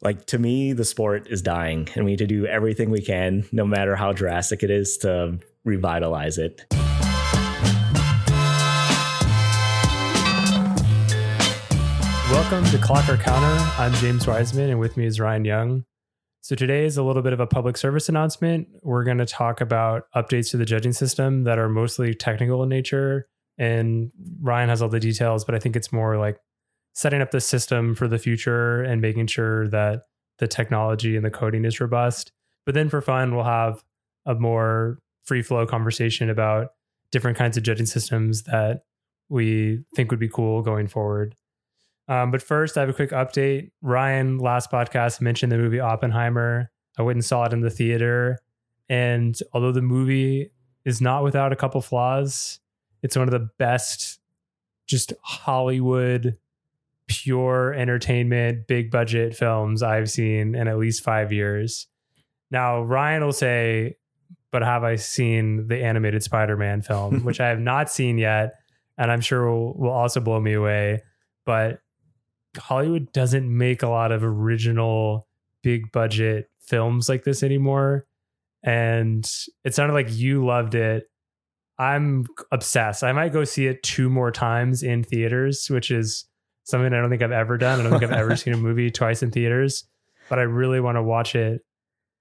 Like to me, the sport is dying, and we need to do everything we can, no matter how drastic it is, to revitalize it. Welcome to Clock or Counter. I'm James Wiseman, and with me is Ryan Young. So today is a little bit of a public service announcement. We're going to talk about updates to the judging system that are mostly technical in nature. And Ryan has all the details, but I think it's more like setting up the system for the future and making sure that the technology and the coding is robust. But then for fun, we'll have a more free flow conversation about different kinds of judging systems that we think would be cool going forward. Um, but first, I have a quick update. Ryan, last podcast, mentioned the movie Oppenheimer. I went and saw it in the theater. And although the movie is not without a couple flaws, it's one of the best, just Hollywood, pure entertainment, big budget films I've seen in at least five years. Now, Ryan will say, but have I seen the animated Spider Man film, which I have not seen yet? And I'm sure will, will also blow me away. But Hollywood doesn't make a lot of original big budget films like this anymore. And it sounded like you loved it. I'm obsessed. I might go see it two more times in theaters, which is something I don't think I've ever done. I don't think I've ever seen a movie twice in theaters, but I really want to watch it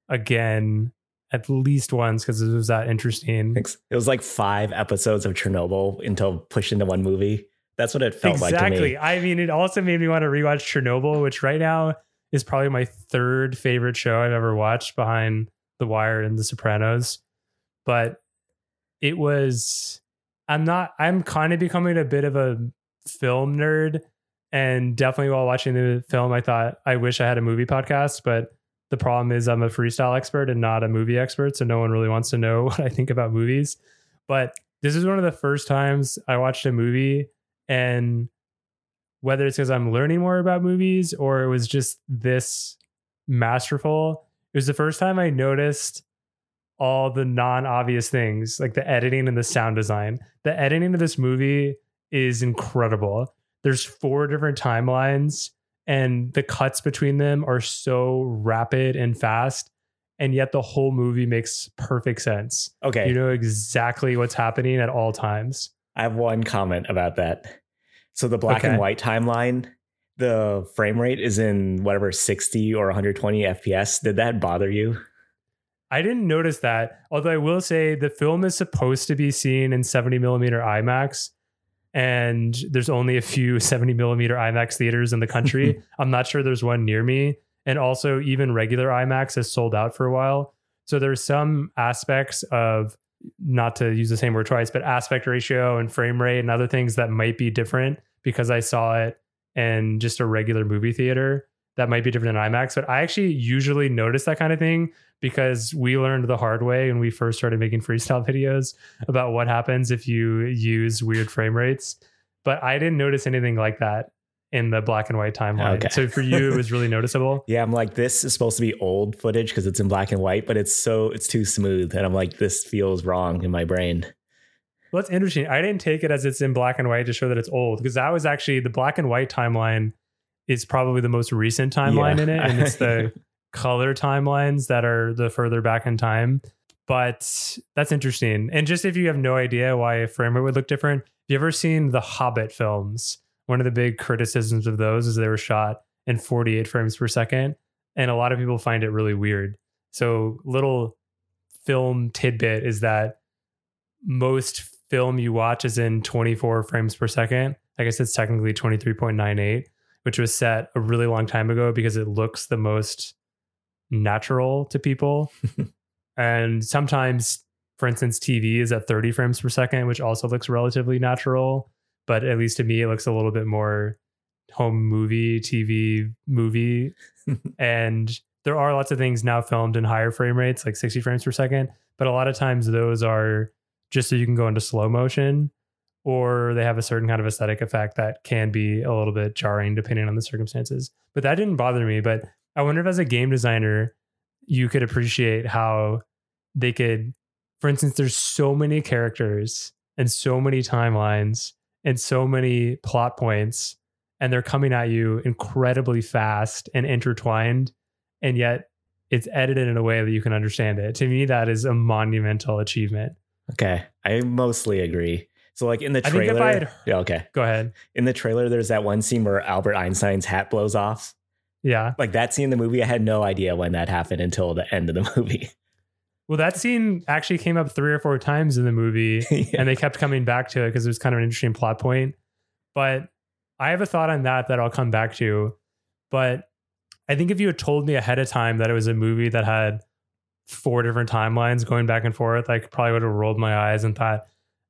again at least once because it was that interesting. It was like five episodes of Chernobyl until pushed into one movie. That's what it felt exactly. like to me. I mean, it also made me want to rewatch Chernobyl, which right now is probably my third favorite show I've ever watched behind The Wire and The Sopranos. But it was, I'm not, I'm kind of becoming a bit of a film nerd. And definitely while watching the film, I thought, I wish I had a movie podcast. But the problem is, I'm a freestyle expert and not a movie expert. So no one really wants to know what I think about movies. But this is one of the first times I watched a movie and whether it's because I'm learning more about movies or it was just this masterful, it was the first time I noticed all the non obvious things like the editing and the sound design. The editing of this movie is incredible. There's four different timelines, and the cuts between them are so rapid and fast. And yet the whole movie makes perfect sense. Okay. You know exactly what's happening at all times. I have one comment about that. So the black Okay. and white timeline, the frame rate is in whatever 60 or 120 FPS. Did that bother you? I didn't notice that. Although I will say the film is supposed to be seen in 70 millimeter IMAX, and there's only a few 70 millimeter IMAX theaters in the country. I'm not sure there's one near me. And also, even regular IMAX has sold out for a while. So there's some aspects of not to use the same word twice, but aspect ratio and frame rate and other things that might be different because I saw it in just a regular movie theater that might be different in IMAX. But I actually usually notice that kind of thing because we learned the hard way when we first started making freestyle videos about what happens if you use weird frame rates. But I didn't notice anything like that in the black and white timeline. Okay. So for you, it was really noticeable. Yeah, I'm like, this is supposed to be old footage because it's in black and white, but it's so it's too smooth. And I'm like, this feels wrong in my brain. Well, that's interesting. I didn't take it as it's in black and white to show that it's old because that was actually the black and white timeline is probably the most recent timeline Yeah. in it. And it's the color timelines that are the further back in time. But that's interesting. And just if you have no idea why a frame rate would look different, have you ever seen the Hobbit films? One of the big criticisms of those is they were shot in 48 frames per second. And a lot of people find it really weird. So, little film tidbit is that most film you watch is in 24 frames per second. I guess it's technically 23.98, which was set a really long time ago because it looks the most natural to people. and sometimes, for instance, TV is at 30 frames per second, which also looks relatively natural. But at least to me, it looks a little bit more home movie, TV movie. and there are lots of things now filmed in higher frame rates, like 60 frames per second. But a lot of times those are just so you can go into slow motion or they have a certain kind of aesthetic effect that can be a little bit jarring depending on the circumstances. But that didn't bother me. But I wonder if as a game designer, you could appreciate how they could, for instance, there's so many characters and so many timelines and so many plot points and they're coming at you incredibly fast and intertwined, and yet it's edited in a way that you can understand it. To me, that is a monumental achievement. Okay, I mostly agree. So like in the I think if trailer, I had- yeah, okay. Go ahead. In the trailer, there's that one scene where Albert Einstein's hat blows off. Yeah. Like that scene in the movie, I had no idea when that happened until the end of the movie. Well, that scene actually came up three or four times in the movie, Yeah. and they kept coming back to it because it was kind of an interesting plot point. But I have a thought on that that I'll come back to. But I think if you had told me ahead of time that it was a movie that had four different timelines going back and forth, I probably would have rolled my eyes and thought,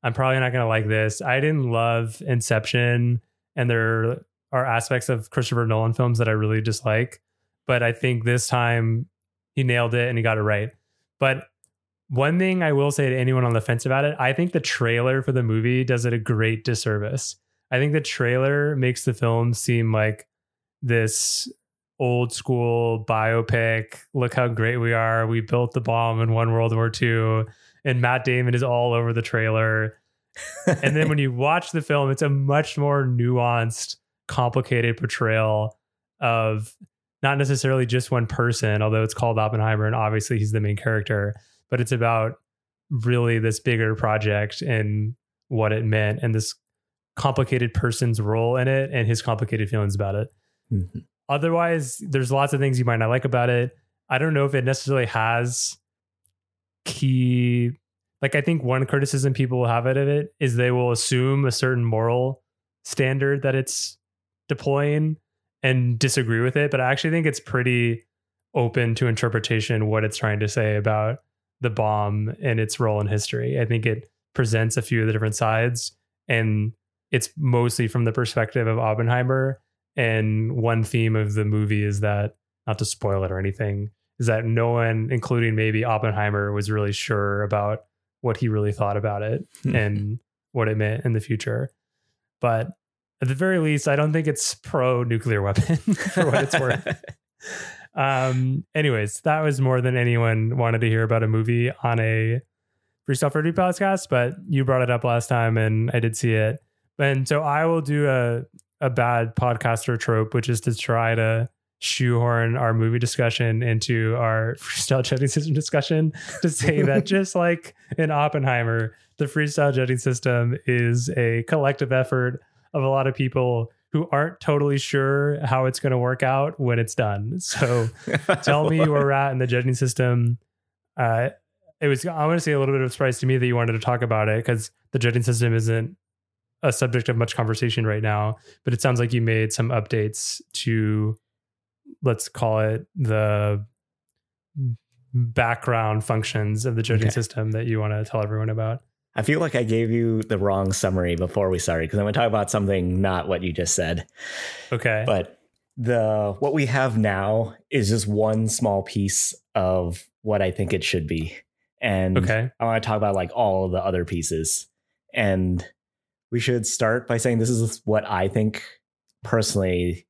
I'm probably not going to like this. I didn't love Inception, and there are aspects of Christopher Nolan films that I really dislike. But I think this time he nailed it and he got it right. But one thing I will say to anyone on the fence about it, I think the trailer for the movie does it a great disservice. I think the trailer makes the film seem like this old school biopic. Look how great we are. We built the bomb and won World War II. And Matt Damon is all over the trailer. And then when you watch the film, it's a much more nuanced, complicated portrayal of not necessarily just one person, although it's called Oppenheimer and obviously he's the main character, but it's about really this bigger project and what it meant and this complicated person's role in it and his complicated feelings about it. Mhm. Otherwise, there's lots of things you might not like about it. I don't know if it necessarily has key like I think one criticism people will have out of it is they will assume a certain moral standard that it's deploying and disagree with it. But I actually think it's pretty open to interpretation what it's trying to say about the bomb and its role in history. I think it presents a few of the different sides and it's mostly from the perspective of Oppenheimer. And one theme of the movie is that, not to spoil it or anything, is that no one, including maybe Oppenheimer, was really sure about what he really thought about it and what it meant in the future. But at the very least, I don't think it's pro nuclear weapon for what it's worth. Um, anyways, that was more than anyone wanted to hear about a movie on a Freestyle Frisbee podcast, but you brought it up last time and I did see it. And so I will do a, a bad podcaster trope, which is to try to shoehorn our movie discussion into our freestyle judging system discussion to say that just like in Oppenheimer, the freestyle judging system is a collective effort of a lot of people who aren't totally sure how it's going to work out when it's done. So tell me where we're at in the judging system. Uh, it was I want to say a little bit of a surprise to me that you wanted to talk about it because the judging system isn't a subject of much conversation right now. But it sounds like you made some updates to let's call it the background functions of the judging Okay. system that you want to tell everyone about. I feel like I gave you the wrong summary before we started because I'm going to talk about something not what you just said. Okay. But the what we have now is just one small piece of what I think it should be. And okay. I want to talk about like all the other pieces. And we should start by saying this is what I think personally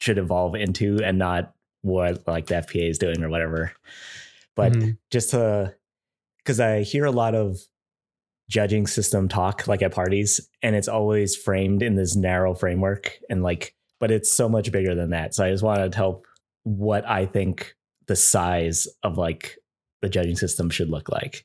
should evolve into and not what like the FPA is doing or whatever. But Mhm. just to because I hear a lot of judging system talk like at parties and it's always framed in this narrow framework and like but it's so much bigger than that. So I just wanted to tell what I think the size of like the judging system should look like.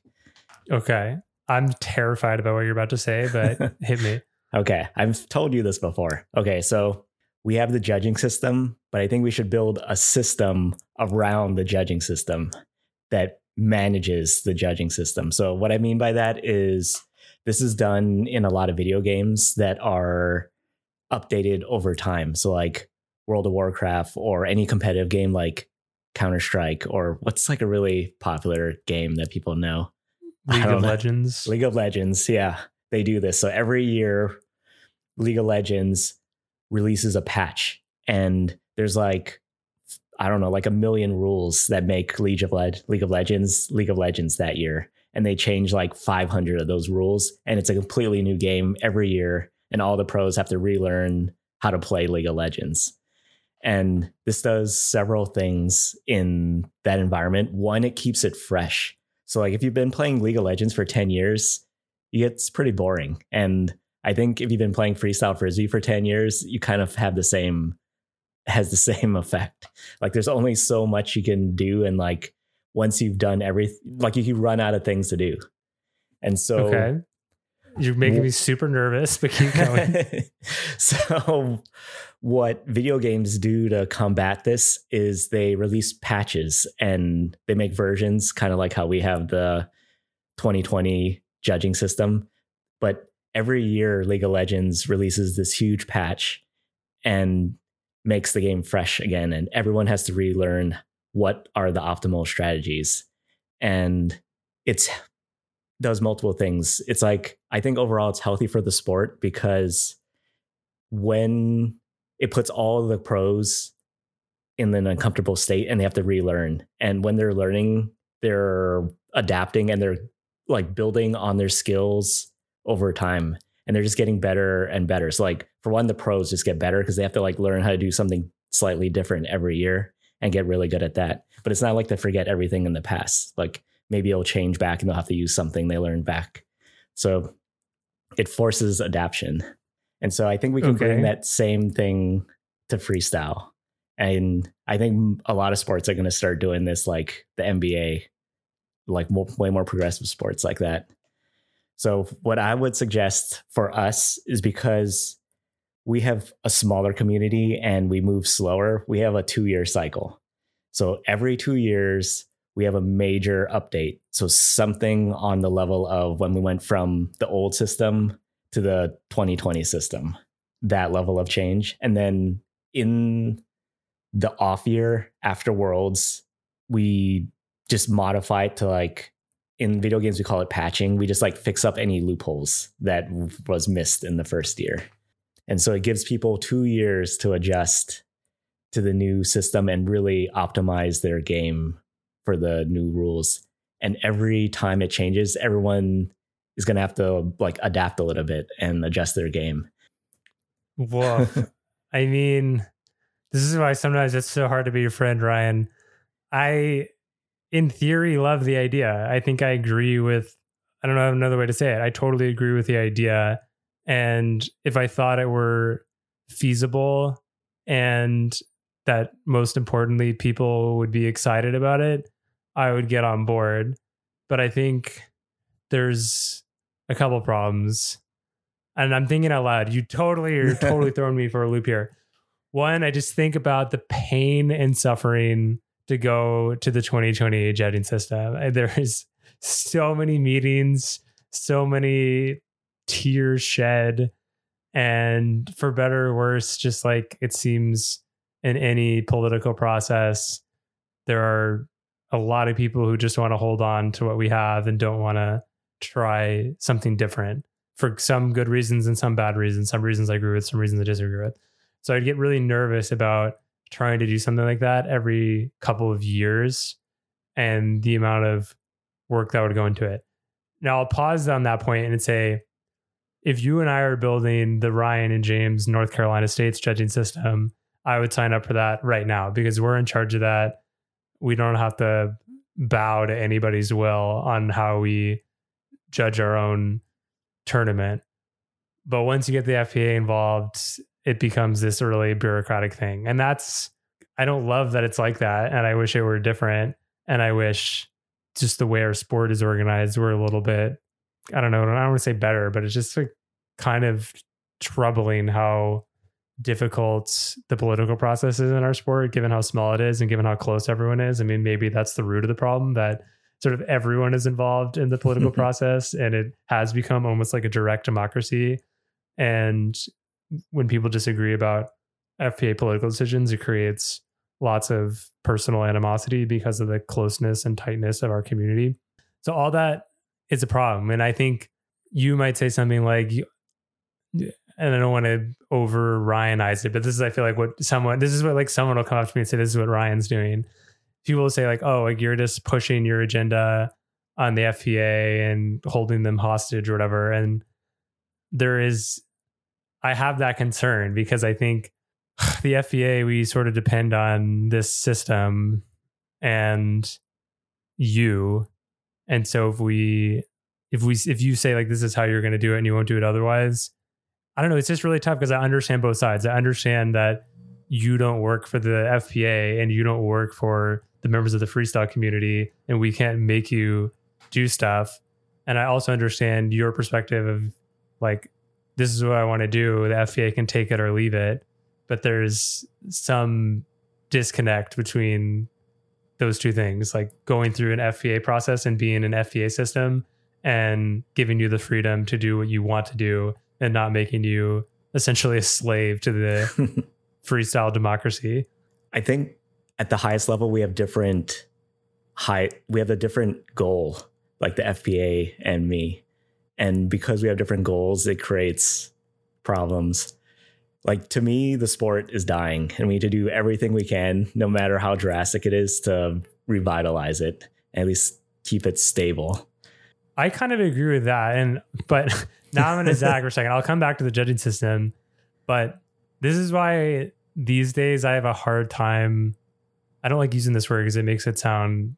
Okay. I'm terrified about what you're about to say, but hit me. Okay, I've told you this before. Okay, so we have the judging system, but I think we should build a system around the judging system that manages the judging system. So, what I mean by that is this is done in a lot of video games that are updated over time. So, like World of Warcraft or any competitive game like Counter Strike, or what's like a really popular game that people know? League of know. Legends. League of Legends, yeah, they do this. So every year, League of Legends releases a patch, and there's like, I don't know, like a million rules that make League of Leg- League of Legends League of Legends that year, and they change like 500 of those rules, and it's a completely new game every year, and all the pros have to relearn how to play League of Legends. And this does several things in that environment. One, it keeps it fresh. So like if you've been playing League of Legends for 10 years, it gets pretty boring. And I think if you've been playing freestyle frisbee for 10 years, you kind of have the same has the same effect. Like there's only so much you can do and like once you've done everything like you can run out of things to do. And so Okay. You're making me super nervous, but keep going. so what video games do to combat this is they release patches and they make versions kind of like how we have the 2020 judging system but every year league of legends releases this huge patch and makes the game fresh again and everyone has to relearn what are the optimal strategies. And it's does multiple things. It's like i think overall it's healthy for the sport because when it puts all the pros in an uncomfortable state and they have to relearn and when they're learning they're adapting and they're like building on their skills over time and they're just getting better and better so like for one the pros just get better because they have to like learn how to do something slightly different every year and get really good at that but it's not like they forget everything in the past like maybe it'll change back and they'll have to use something they learned back so it forces adaptation and so I think we can Okay. bring that same thing to freestyle. And I think a lot of sports are going to start doing this, like the NBA, like more, way more progressive sports like that. So, what I would suggest for us is because we have a smaller community and we move slower, we have a two year cycle. So, every two years, we have a major update. So, something on the level of when we went from the old system to the 2020 system, that level of change. And then in the off year after Worlds, we just modify it to like in video games, we call it patching. We just like fix up any loopholes that was missed in the first year. And so it gives people two years to adjust to the new system and really optimize their game for the new rules. And every time it changes, everyone is going to have to like adapt a little bit and adjust their game. Woof. I mean, this is why sometimes it's so hard to be your friend, Ryan. I, in theory, love the idea. I think I agree with, I don't know another way to say it. I totally agree with the idea. And if I thought it were feasible and that most importantly, people would be excited about it, I would get on board. But I think there's a couple problems and I'm thinking out loud. You totally, you're totally throwing me for a loop here. One, I just think about the pain and suffering to go to the 2020 judging system. Uh, and There's so many meetings, so many tears shed, and for better or worse, just like it seems in any political process, there are a lot of people who just want to hold on to what we have and don't want to try something different for some good reasons and some bad reasons. Some reasons I agree with, some reasons I disagree with. So I'd get really nervous about trying to do something like that every couple of years and the amount of work that would go into it. Now I'll pause on that point and say, if you and I are building the Ryan and James North Carolina State's judging system, I would sign up for that right now because we're in charge of that. We don't have to bow to anybody's will on how we judge our own tournament. But once you get the FPA involved, it becomes this really bureaucratic thing. And that's, I don't love that it's like that. And I wish it were different. And I wish just the way our sport is organized, we're a little bit, I don't know, I don't want to say better, but it's just like kind of troubling how difficult the political process is in our sport, given how small it is and given how close everyone is. I mean, maybe that's the root of the problem that sort of everyone is involved in the political process and it has become almost like a direct democracy. And when people disagree about FPA political decisions, it creates lots of personal animosity because of the closeness and tightness of our community. So all that is a problem. And I think you might say something like, and I don't want to over Ryanize it, but this is, I feel like what someone, this is what like someone will come up to me and say, this is what Ryan's doing. People will say like, oh, like you're just pushing your agenda on the FPA and holding them hostage or whatever. And there is, I have that concern because I think the FPA, we sort of depend on this system and you. And so if we, if we, if you say like, this is how you're going to do it and you won't do it otherwise, I don't know. It's just really tough because I understand both sides. I understand that you don't work for the FPA and you don't work for the members of the freestyle community, and we can't make you do stuff. And I also understand your perspective of like, this is what I want to do. The FPA can take it or leave it, but there's some disconnect between those two things, like going through an FPA process and being an FPA system and giving you the freedom to do what you want to do and not making you essentially a slave to the freestyle democracy. I think at the highest level we have different high we have a different goal, like the FPA and me. And because we have different goals, it creates problems. Like to me, the sport is dying, and we need to do everything we can, no matter how drastic it is, to revitalize it, at least keep it stable. I kind of agree with that. And but now I'm gonna zag for a second. I'll come back to the judging system, but this is why these days I have a hard time. I don't like using this word because it makes it sound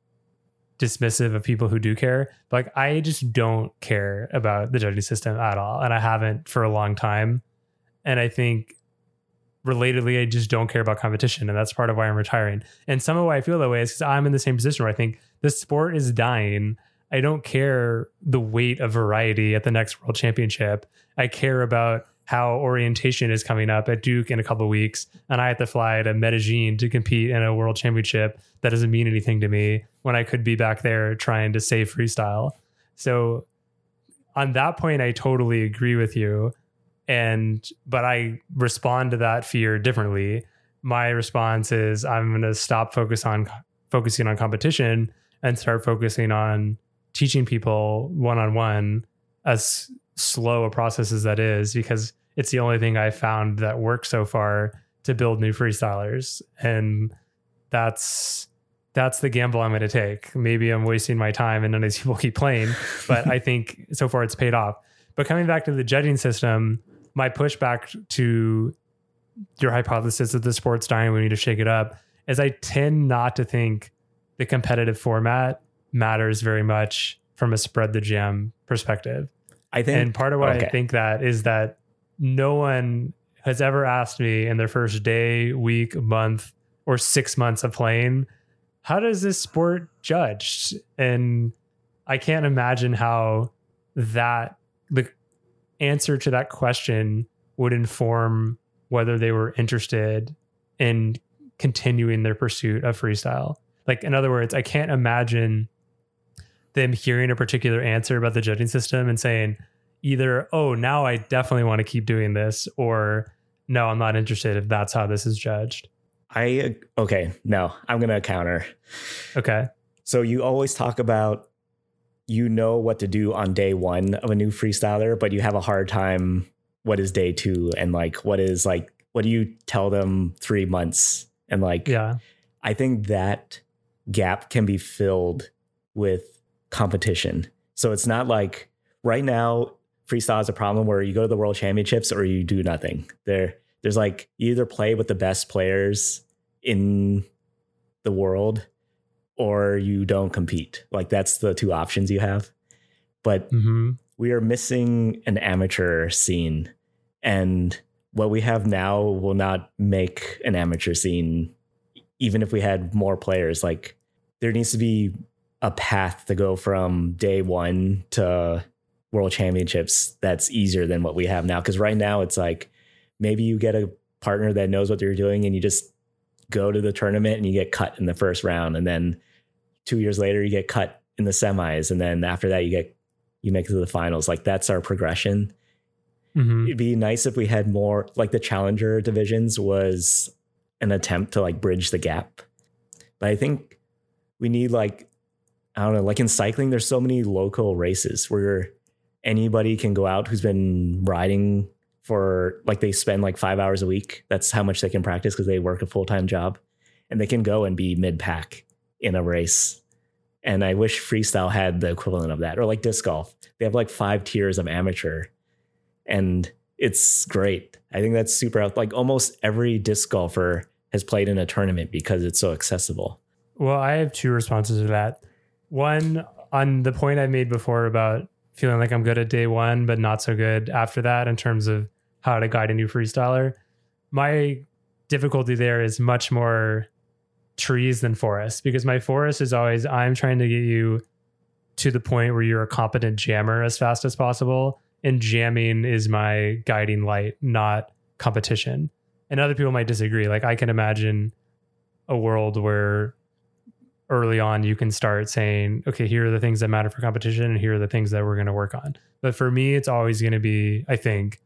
dismissive of people who do care. But like I just don't care about the judging system at all. And I haven't for a long time. And I think relatedly, I just don't care about competition. And that's part of why I'm retiring. And some of why I feel that way is because I'm in the same position where I think the sport is dying. I don't care the weight of variety at the next world championship. I care about how orientation is coming up at Duke in a couple weeks, and I have to fly to Medellin to compete in a world championship that doesn't mean anything to me when I could be back there trying to save freestyle. So on that point, I totally agree with you. And but I respond to that fear differently. My response is I'm going to stop focus on focusing on competition and start focusing on teaching people one on one as slow a process as that is because it's the only thing I found that works so far to build new freestylers. And that's that's the gamble I'm going to take. Maybe I'm wasting my time and none of these people keep playing, but I think so far it's paid off. But coming back to the judging system, my pushback to your hypothesis that the sport's dying, we need to shake it up, is I tend not to think the competitive format matters very much from a spread the jam perspective. I think, and part of why okay. I think that is that no one has ever asked me in their first day, week, month, or six months of playing, how does this sport judged? And I can't imagine how that the answer to that question would inform whether they were interested in continuing their pursuit of freestyle. Like, in other words, I can't imagine them hearing a particular answer about the judging system and saying either, oh, now I definitely want to keep doing this, or no, I'm not interested if that's how this is judged. I, okay, no, I'm going to counter. Okay. So you always talk about you know what to do on day one of a new freestyler, but you have a hard time. What is day two? And like, what is like, what do you tell them three months? And like, yeah, I think that gap can be filled with competition. So it's not like right now freestyle is a problem where you go to the world championships or you do nothing. There, there's like you either play with the best players in the world or you don't compete. Like that's the two options you have. But mm-hmm. we are missing an amateur scene. And what we have now will not make an amateur scene, even if we had more players. Like there needs to be a path to go from day one to world championships that's easier than what we have now. Cause right now it's like maybe you get a partner that knows what they're doing and you just go to the tournament and you get cut in the first round. And then two years later, you get cut in the semis. And then after that, you get, you make it to the finals. Like that's our progression. Mm-hmm. It'd be nice if we had more, like the challenger divisions was an attempt to like bridge the gap. But I think we need like, I don't know, like in cycling, there's so many local races where anybody can go out who's been riding for like they spend like five hours a week. That's how much they can practice because they work a full time job and they can go and be mid pack in a race. And I wish freestyle had the equivalent of that or like disc golf. They have like five tiers of amateur and it's great. I think that's super out. like almost every disc golfer has played in a tournament because it's so accessible. Well, I have two responses to that. One on the point I made before about feeling like I'm good at day one, but not so good after that in terms of how to guide a new freestyler. My difficulty there is much more trees than forest because my forest is always I'm trying to get you to the point where you're a competent jammer as fast as possible. And jamming is my guiding light, not competition. And other people might disagree. Like I can imagine a world where early on you can start saying, okay, here are the things that matter for competition and here are the things that we're going to work on. But for me, it's always going to be, I think,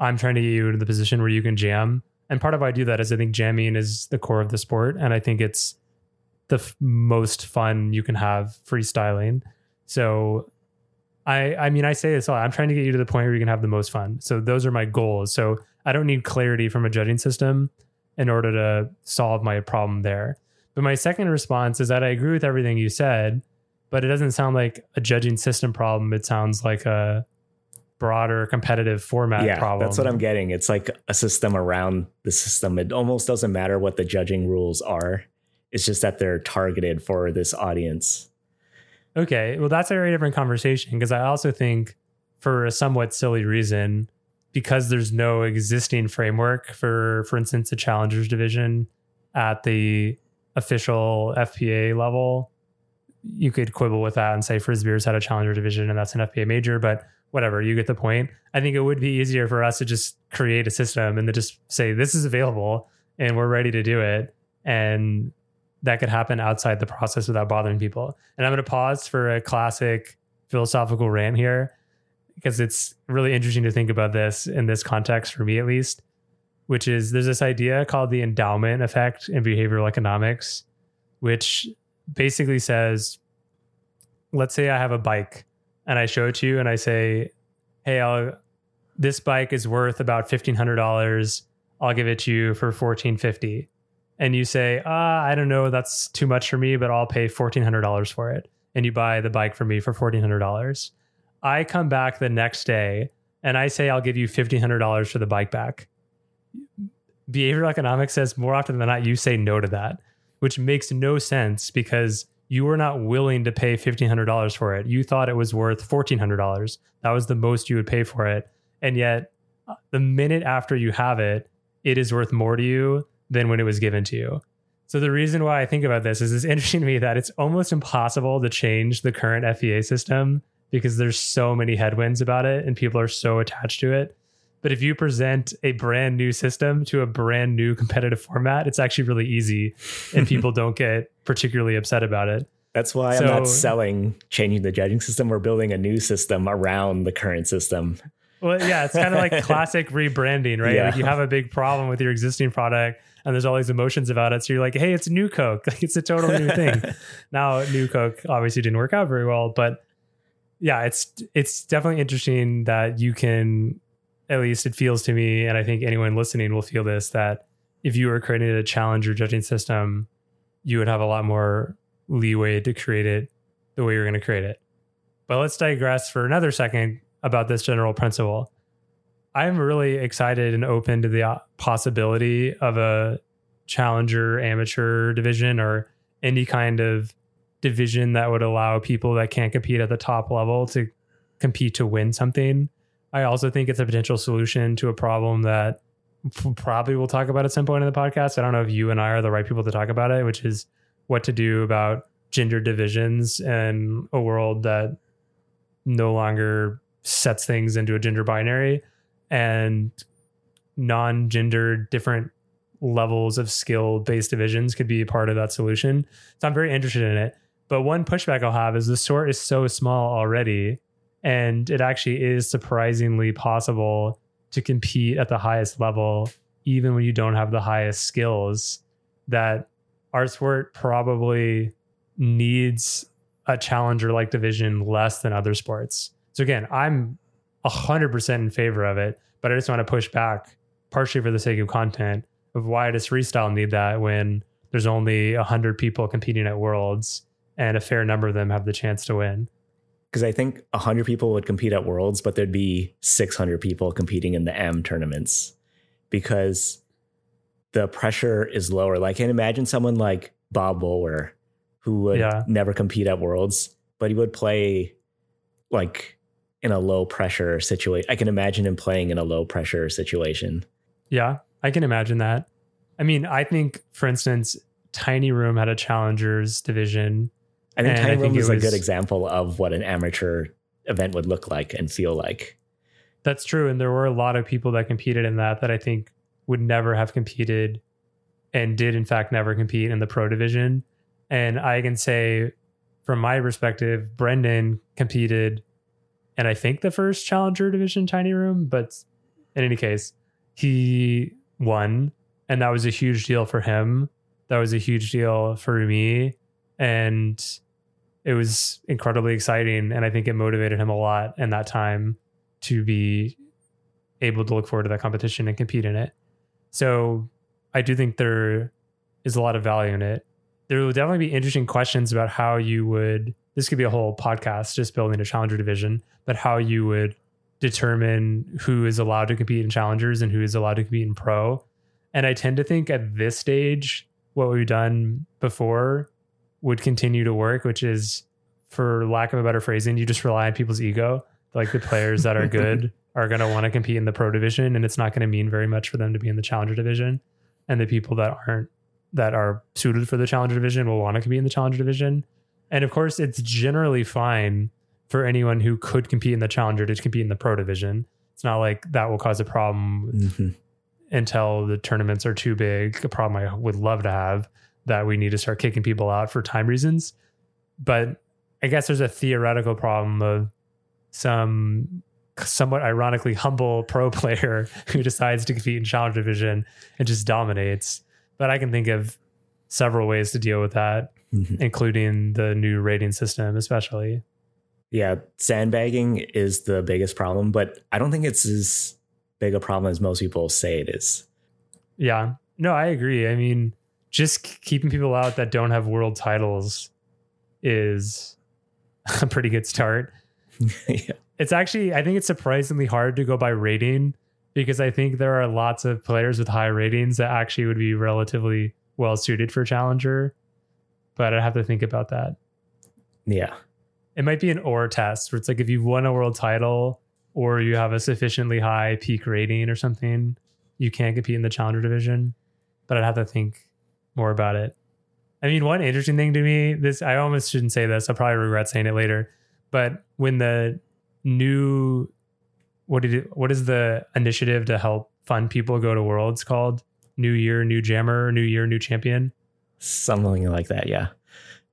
I'm trying to get you into the position where you can jam. And part of why I do that is I think jamming is the core of the sport. And I think it's the f- most fun you can have freestyling. So I I mean I say this all. I'm trying to get you to the point where you can have the most fun. So those are my goals. So I don't need clarity from a judging system in order to solve my problem there. But my second response is that I agree with everything you said, but it doesn't sound like a judging system problem. It sounds like a broader competitive format yeah, problem. That's what I'm getting. It's like a system around the system. It almost doesn't matter what the judging rules are. It's just that they're targeted for this audience. Okay, well, that's a very different conversation because I also think, for a somewhat silly reason, because there's no existing framework for, for instance, a challengers division at the official FPA level, you could quibble with that and say Frisbeers had a challenger division and that's an FPA major, but whatever, you get the point. I think it would be easier for us to just create a system and to just say this is available and we're ready to do it. And that could happen outside the process without bothering people. And I'm going to pause for a classic philosophical rant here because it's really interesting to think about this in this context for me at least, which is there's this idea called the endowment effect in behavioral economics, which basically says, let's say I have a bike and I show it to you and I say, hey, I'll, this bike is worth about $1,500. I'll give it to you for 1450 and you say, ah, I don't know, that's too much for me, but I'll pay $1,400 for it. And you buy the bike for me for $1,400. I come back the next day and I say, I'll give you $1,500 for the bike back. Behavioral economics says more often than not, you say no to that, which makes no sense because you were not willing to pay $1,500 for it. You thought it was worth $1,400. That was the most you would pay for it. And yet, uh, the minute after you have it, it is worth more to you than when it was given to you. So the reason why I think about this is it's interesting to me that it's almost impossible to change the current FPA system because there's so many headwinds about it and people are so attached to it. But if you present a brand new system to a brand new competitive format, it's actually really easy and people don't get particularly upset about it. That's why so, I'm not selling changing the judging system. We're building a new system around the current system. Well, yeah, it's kind of like classic rebranding, right? Yeah. Like you have a big problem with your existing product and there's all these emotions about it. So you're like, hey, it's new Coke. Like it's a totally new thing. now new Coke obviously didn't work out very well, but yeah, it's it's definitely interesting that you can at least it feels to me, and I think anyone listening will feel this, that if you were creating a challenger judging system, you would have a lot more leeway to create it the way you're going to create it. But let's digress for another second about this general principle. I'm really excited and open to the uh, possibility of a challenger amateur division or any kind of division that would allow people that can't compete at the top level to compete to win something. I also think it's a potential solution to a problem that probably we'll talk about at some point in the podcast. I don't know if you and I are the right people to talk about it, which is what to do about gender divisions in a world that no longer sets things into a gender binary and non-gender different levels of skill based divisions could be a part of that solution. So I'm very interested in it. But one pushback I'll have is the sort is so small already, and it actually is surprisingly possible to compete at the highest level, even when you don't have the highest skills. That our sport probably needs a challenger like division less than other sports. So again, I'm 100% in favor of it, but I just want to push back partially for the sake of content of why does freestyle need that when there's only 100 people competing at worlds and a fair number of them have the chance to win because I think 100 people would compete at Worlds, but there'd be 600 people competing in the M tournaments because the pressure is lower. Like, can imagine someone like Bob Bowler who would yeah. never compete at Worlds, but he would play like in a low pressure situation. I can imagine him playing in a low pressure situation. Yeah, I can imagine that. I mean, I think, for instance, Tiny Room had a challengers division. I think And Tiny I think Room is a good example of what an amateur event would look like and feel like. That's true. And there were a lot of people that competed in that that I think would never have competed and did, in fact, never compete in the pro division. And I can say, from my perspective, Brendan competed and I think the first challenger division tiny room, but in any case, he won. And that was a huge deal for him. That was a huge deal for me. And it was incredibly exciting. And I think it motivated him a lot in that time to be able to look forward to that competition and compete in it. So I do think there is a lot of value in it. There will definitely be interesting questions about how you would, this could be a whole podcast just building a challenger division, but how you would determine who is allowed to compete in challengers and who is allowed to compete in pro. And I tend to think at this stage, what we've done before would continue to work, which is, for lack of a better phrasing, you just rely on people's ego. Like the players that are good are going to want to compete in the pro division and it's not going to mean very much for them to be in the challenger division. And the people that aren't that are suited for the challenger division will want to compete in the challenger division. And of course it's generally fine for anyone who could compete in the challenger to compete in the pro division. It's not like that will cause a problem Mhm. until the tournaments are too big a problem i would love to have that we need to start kicking people out for time reasons but i guess there's a theoretical problem of some somewhat ironically humble pro player who decides to compete in challenger division and just dominates. But I can think of several ways to deal with that, Mhm. including the new rating system, especially. Yeah, sandbagging is the biggest problem, but I don't think it's as big a problem as most people say it is. Yeah. No, I agree. I mean, just keeping people out that don't have world titles is a pretty good start. yeah. it's actually I think it's surprisingly hard to go by rating because I think there are lots of players with high ratings that actually would be relatively well suited for challenger. But I'd have to think about that. Yeah. It might be an or test where it's like if you've won a world title or you have a sufficiently high peak rating or something, you can't compete in the challenger division. But I'd have to think more about it. I mean, one interesting thing to me, this I almost shouldn't say this. I'll probably regret saying it later. But when the new what did it, what is the initiative to help fund people go to worlds called? New Year, New Jammer, New Year, New Champion. Something like that. Yeah.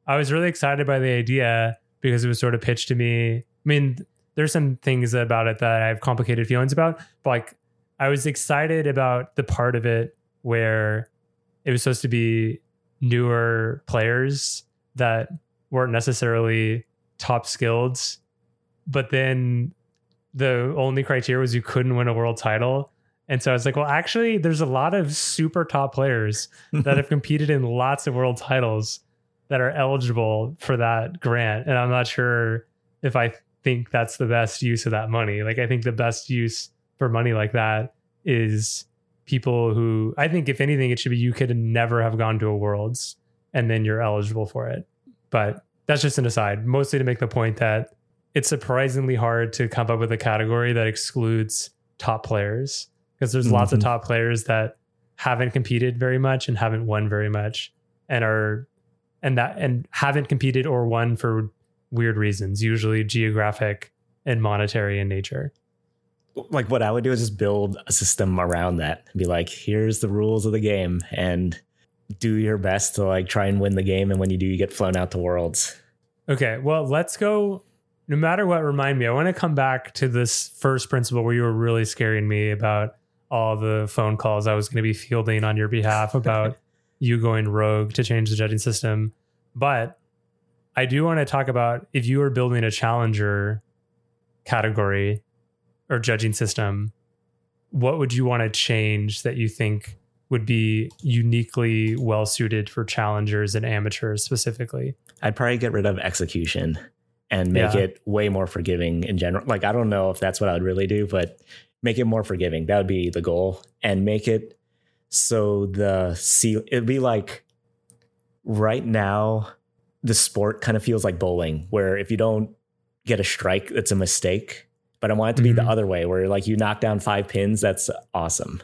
I was really excited by the idea because it was sort of pitched to me. I mean, there's some things about it that I have complicated feelings about, but like I was excited about the part of it where it was supposed to be newer players that weren't necessarily top skilled, but then the only criteria was you couldn't win a world title. And so I was like, well, actually, there's a lot of super top players that have competed in lots of world titles that are eligible for that grant. And I'm not sure if I think that's the best use of that money. Like, I think the best use for money like that is people who I think, if anything, it should be you could never have gone to a worlds and then you're eligible for it. But that's just an aside, mostly to make the point that it's surprisingly hard to come up with a category that excludes top players because there's lots of Mhm. top players that haven't competed very much and haven't won very much and are and that and haven't competed or won for weird reasons usually geographic and monetary in nature like what I would do is just build a system around that. and Be like, here's the rules of the game and do your best to like try and win the game. And when you do, you get flown out to worlds. okay well let's go no matter what remind me i want to come back to this first principle where you were really scaring me about all the phone calls i was going to be fielding on your behalf about you going rogue to change the judging system but i do want to talk about if you were building a challenger category or judging system what would you want to change that you think would be uniquely well suited for challengers and amateurs specifically I'd probably get rid of execution and make Yeah. it way more forgiving in general. Like, I don't know if that's what I would really do, but make it more forgiving. That would be the goal. And make it so the see it'd be like right now, the sport kind of feels like bowling, where if you don't get a strike, it's a mistake. But I want it to be the Mhm. other way where like you knock down five pins. That's awesome.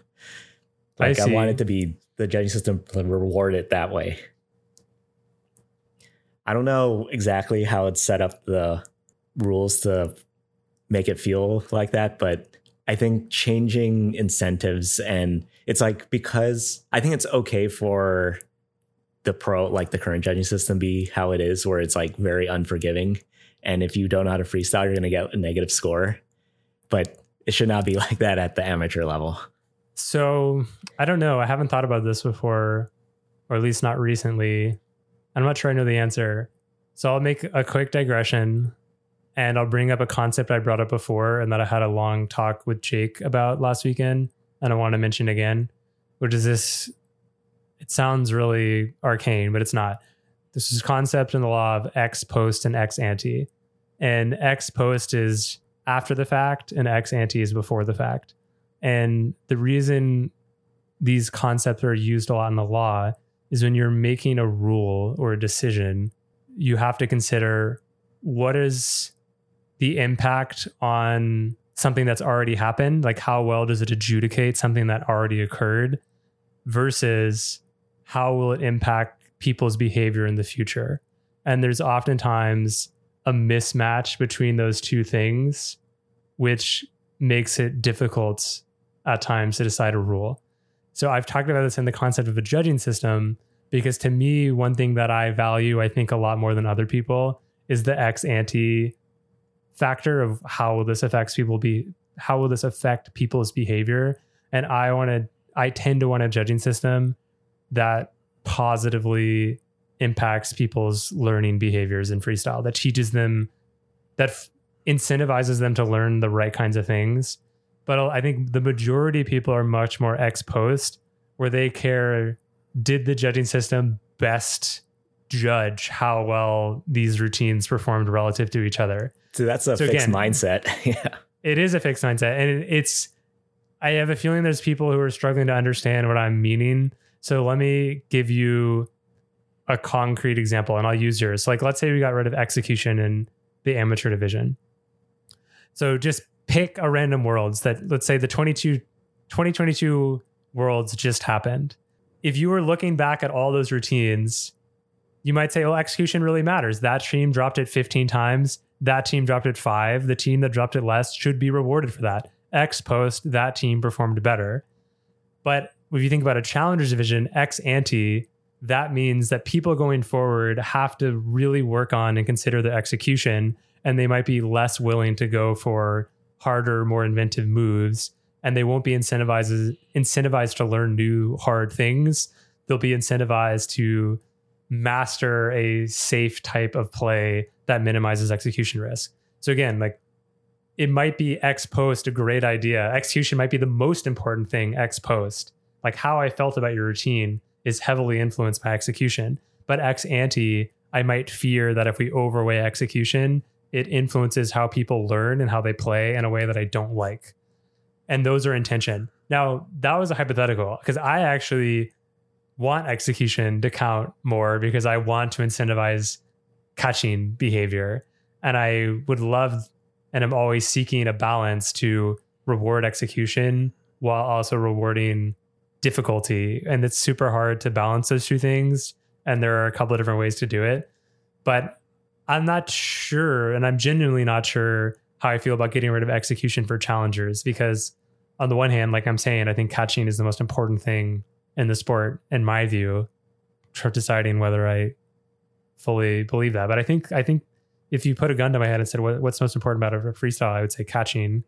I Like I, want it to be the judging system to reward it that way. I don't know exactly how it's set up the rules to make it feel like that, but I think changing incentives and it's like because I think it's okay for the pro like the current judging system be how it is where it's like very unforgiving and if you don't know how to freestyle you're going to get a negative score but it should not be like that at the amateur level So I don't know. I haven't thought about this before, or at least not recently. I'm not sure I know the answer. So I'll make a quick digression and I'll bring up a concept I brought up before and that I had a long talk with Jake about last weekend. And I want to mention again, which is this it sounds really arcane, but it's not. This is concept in the law of ex post and ex ante. And ex post is after the fact and ex ante is before the fact. And the reason these concepts are used a lot in the law is when you're making a rule or a decision, you have to consider what is the impact on something that's already happened? Like, how well does it adjudicate something that already occurred versus how will it impact people's behavior in the future? And there's oftentimes a mismatch between those two things, which makes it difficult at times to decide a rule. So I've talked about this in the concept of a judging system because to me, one thing that I value, I think a lot more than other people, is the ex ante factor of how will this affects people be how will this affect people's behavior. And I want to I tend to want a judging system that positively impacts people's learning behaviors in freestyle, that teaches them that f- incentivizes them to learn the right kinds of things. But I think the majority of people are much more ex post, where they care did the judging system best judge how well these routines performed relative to each other? so that's a So fixed again- mindset yeah It is a fixed mindset. And it- it's, I have a feeling there's people who are struggling to understand what I'm meaning. So let me give you a concrete example and I'll use yours. Like, let's say we got rid of execution in the amateur division. So just pick a random worlds that let's say the 22 2022 worlds just happened. If you were looking back at all those routines, you might say, well, execution really matters. That team dropped it 15 times. That team dropped it five. The team that dropped it less should be rewarded for that. Ex post, that team performed better. But if you think about a challengers division, ex ante, that means that people going forward have to really work on and consider the execution, and they might be less willing to go for harder, more inventive moves, and they won't be incentivized incentivized to learn new hard things. They'll be incentivized to master a safe type of play that minimizes execution risk. So again, like it might be ex post a great idea. Execution might be the most important thing ex post. Like how I felt about your routine is heavily influenced by execution. But ex ante, I might fear that if we overweigh execution, it influences how people learn and how they play in a way that I don't like. And those are intention. Now, that was a hypothetical because I actually want execution to count more because I want to incentivize catching behavior. And I would love and I'm always seeking a balance to reward execution while also rewarding difficulty. And it's super hard to balance those two things. And there are a couple of different ways to do it. But I'm not sure, and I'm genuinely not sure how I feel about getting rid of execution for challengers because, on the one hand, like I'm saying, I think catching is the most important thing in the sport, in my view, deciding whether I fully believe that. But I think I think if you put a gun to my head and said what, what's most important about a freestyle, I would say catching,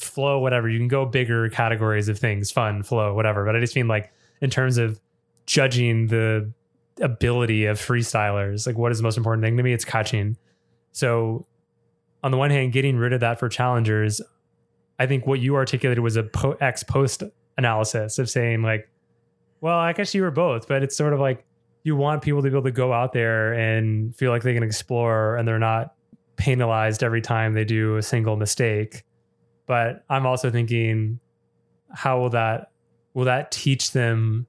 flow, whatever. You can go bigger categories of things, fun, flow, whatever. But I just mean like in terms of judging the ability of freestylers, like what is the most important thing to me? It's catching. So on the one hand, getting rid of that for challengers, I think what you articulated was a po- ex post analysis of saying like, well, I guess you were both, but it's sort of like you want people to be able to go out there and feel like they can explore and they're not penalized every time they do a single mistake. But I'm also thinking, how will that will that teach them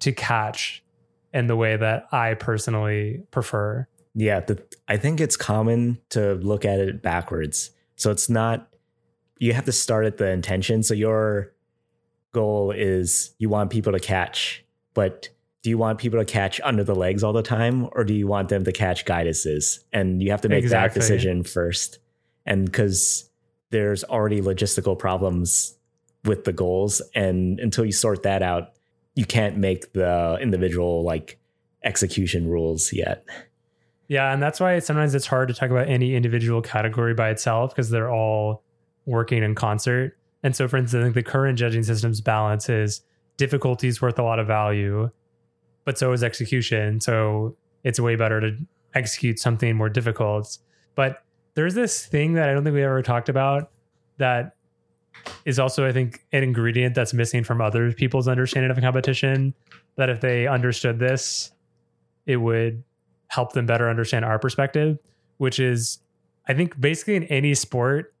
to catch in the way that I personally prefer? Yeah, the, I think it's common to look at it backwards. So it's not you have to start at the intention. So your goal is you want people to catch, but do you want people to catch under the legs all the time or do you want them to catch guidances? And you have to make Exactly. that decision first. And because there's already logistical problems with the goals, and until you sort that out, you can't make the individual like execution rules yet. Yeah, and that's why sometimes it's hard to talk about any individual category by itself because they're all working in concert. And so, for instance, I think the current judging system's balance is difficulty is worth a lot of value, but so is execution. So it's way better to execute something more difficult. But there's this thing that I don't think we ever talked about that is also, I think, an ingredient that's missing from other people's understanding of competition. That if they understood this, it would help them better understand our perspective, which is, I think, basically in any sport,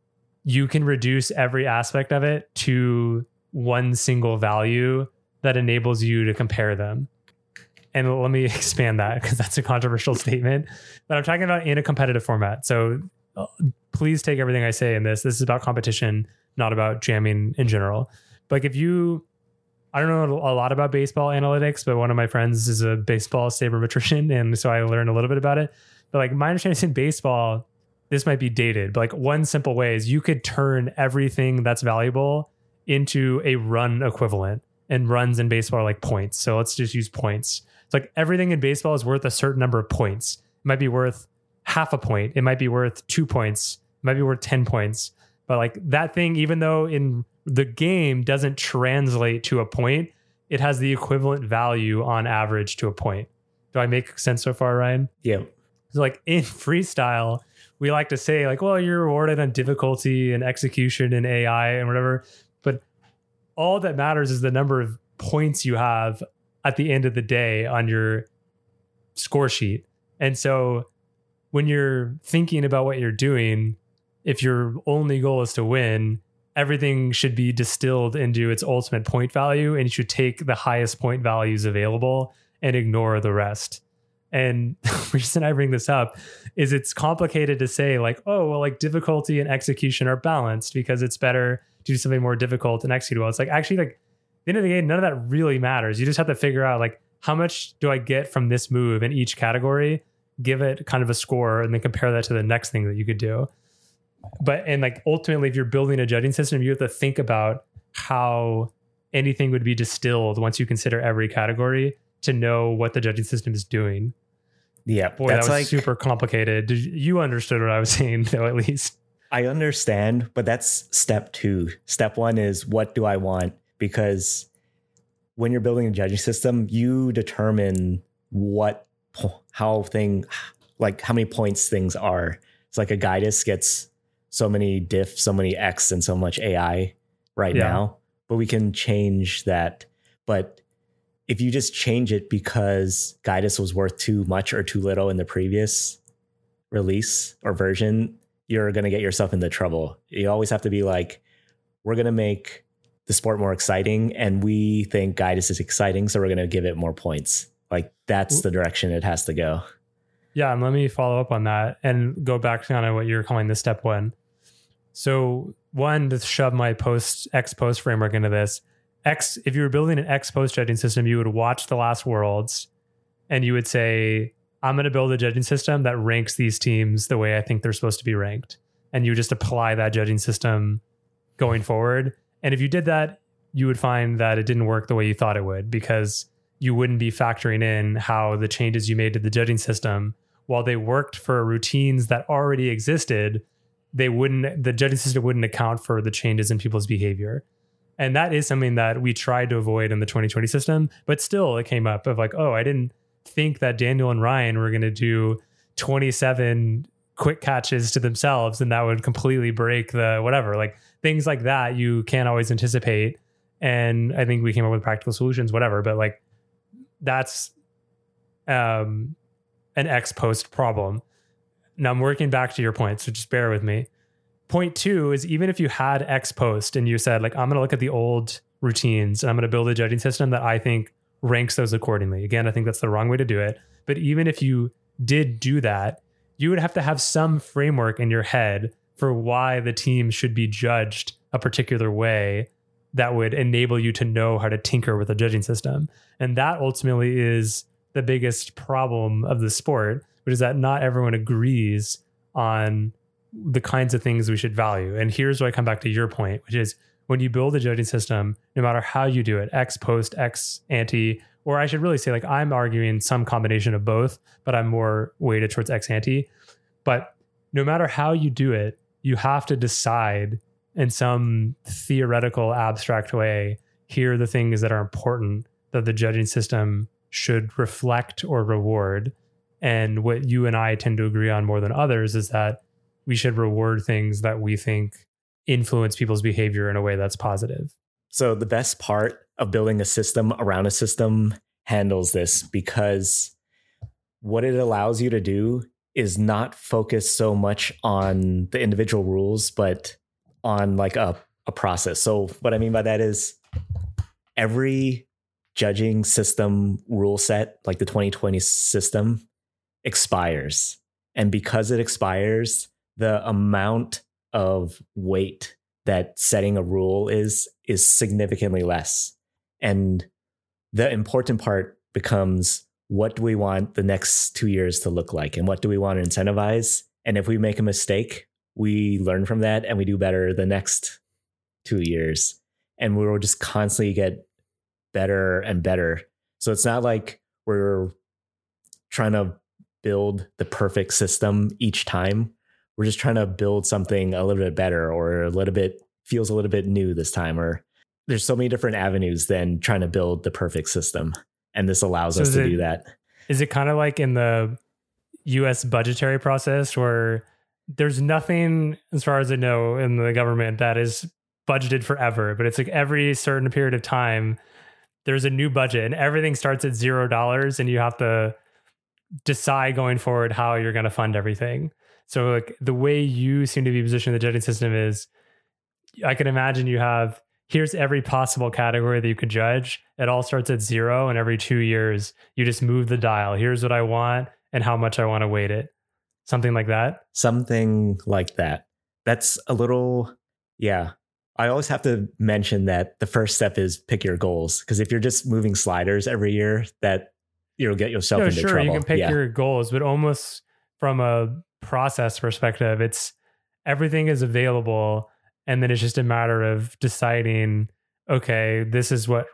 you can reduce every aspect of it to one single value that enables you to compare them. And let me expand that because that's a controversial statement. But I'm talking about in a competitive format. So please take everything I say in this. This is about competition, not about jamming in general. Like if you, I don't know a lot about baseball analytics, but one of my friends is a baseball sabermetrician, and so I learned a little bit about it. But like my understanding is in baseball, this might be dated, but like one simple way is you could turn everything that's valuable into a run equivalent. And runs in baseball are like points. So let's just use points. It's like everything in baseball is worth a certain number of points. It might be worth half a point. It might be worth two points. It might be worth 10 points. But like that thing, even though in the game doesn't translate to a point, it has the equivalent value on average to a point. Do I make sense so far, Ryan? Yeah. So like in freestyle, we like to say like, well, you're rewarded on difficulty and execution and AI and whatever, but all that matters is the number of points you have at the end of the day on your score sheet. And so when you're thinking about what you're doing, if your only goal is to win, everything should be distilled into its ultimate point value and you should take the highest point values available and ignore the rest. And the reason I bring this up is it's complicated to say, like, oh, well, like difficulty and execution are balanced because it's better to do something more difficult and execute well. It's like actually, like, the end of the day, none of that really matters. You just have to figure out, like, how much do I get from this move in each category, give it kind of a score, and then compare that to the next thing that you could do. But, and like, ultimately, if you're building a judging system, you have to think about how anything would be distilled once you consider every category to know what the judging system is doing. Yeah. Boy, that's that was like super complicated. Did you, understood what I was saying, though, at least. I understand, but that's step two. Step one is what do I want? Because when you're building a judging system, you determine what how thing like how many points things are. It's like a guidus gets so many diff, so many X, and so much AI right Yeah. now. But we can change that. But if you just change it because guidus was worth too much or too little in the previous release or version, you're going to get yourself into trouble. You always have to be like, we're going to make the sport more exciting, and we think Guidus is exciting, so we're going to give it more points. Like that's the direction it has to go. Yeah, and let me follow up on that and go back to kind of what you're calling the step one. So, one, to shove my post ex post framework into this, X, if you were building an ex post judging system, you would watch the last worlds and you would say, I'm going to build a judging system that ranks these teams the way I think they're supposed to be ranked. And you just apply that judging system going forward. And if you did that, you would find that it didn't work the way you thought it would because you wouldn't be factoring in how the changes you made to the judging system, while they worked for routines that already existed, they wouldn't, the judging system wouldn't account for the changes in people's behavior. And that is something that we tried to avoid in the 2020 system, but still it came up of like, oh, I didn't think that Daniel and Ryan were going to do 27 quick catches to themselves and that would completely break the whatever. Like things like that you can't always anticipate. And I think we came up with practical solutions, whatever. But like that's um an ex post problem. Now I'm working back to your point, so just bear with me. Point two is even if you had ex post and you said, like, I'm gonna look at the old routines and I'm gonna build a judging system that I think ranks those accordingly. Again, I think that's the wrong way to do it. But even if you did do that, you would have to have some framework in your head for why the team should be judged a particular way that would enable you to know how to tinker with the judging system. And that ultimately is the biggest problem of the sport, which is that not everyone agrees on the kinds of things we should value. And here's where I come back to your point, which is when you build a judging system, no matter how you do it, ex post, ex ante, or I should really say, like, I'm arguing some combination of both, but I'm more weighted towards ex ante. But no matter how you do it, you have to decide in some theoretical, abstract way here are the things that are important that the judging system should reflect or reward. And what you and I tend to agree on more than others is that we should reward things that we think influence people's behavior in a way that's positive. So the best part of building a system around a system handles this because what it allows you to do is not focus so much on the individual rules, but on like a, a process. So what I mean by that is every judging system rule set, like the 2020 system, expires. And because it expires, the amount of weight that setting a rule is is significantly less. And the important part becomes what do we want the next two years to look like and what do we want to incentivize? And if we make a mistake, we learn from that and we do better the next two years. And we will just constantly get better and better. So it's not like we're trying to build the perfect system each time we're just trying to build something a little bit better or a little bit feels a little bit new this time or there's so many different avenues than trying to build the perfect system and this allows so us to it, do that is it kind of like in the US budgetary process where there's nothing as far as I know in the government that is budgeted forever but it's like every certain period of time there's a new budget and everything starts at zero dollars and you have to decide going forward how you're going to fund everything so like the way you seem to be positioned in the judging system is I can imagine you have here's every possible category that you could judge. It all starts at zero, and every two years you just move the dial. Here's what I want and how much I want to weight it. Something like that. Something like that. That's a little, yeah. I always have to mention that the first step is pick your goals because if you're just moving sliders every year, that you'll get yourself no, into sure, trouble. You can pick yeah. your goals, but almost from a process perspective, it's everything is available. And then it's just a matter of deciding, okay, this is what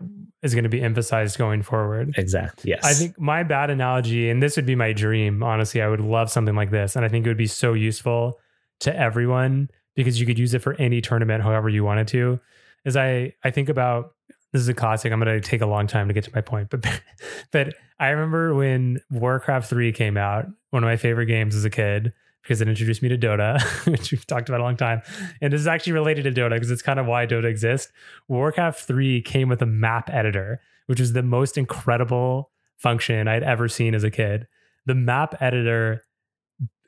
is going to be emphasized going forward. Exactly. Yes. I think my bad analogy, and this would be my dream, honestly, I would love something like this. And I think it would be so useful to everyone because you could use it for any tournament however you wanted to. Is I I think about this is a classic. I'm going to take a long time to get to my point, but but I remember when Warcraft 3 came out, one of my favorite games as a kid because it introduced me to Dota, which we've talked about a long time. And this is actually related to Dota because it's kind of why Dota exists. Warcraft 3 came with a map editor, which was the most incredible function I'd ever seen as a kid. The map editor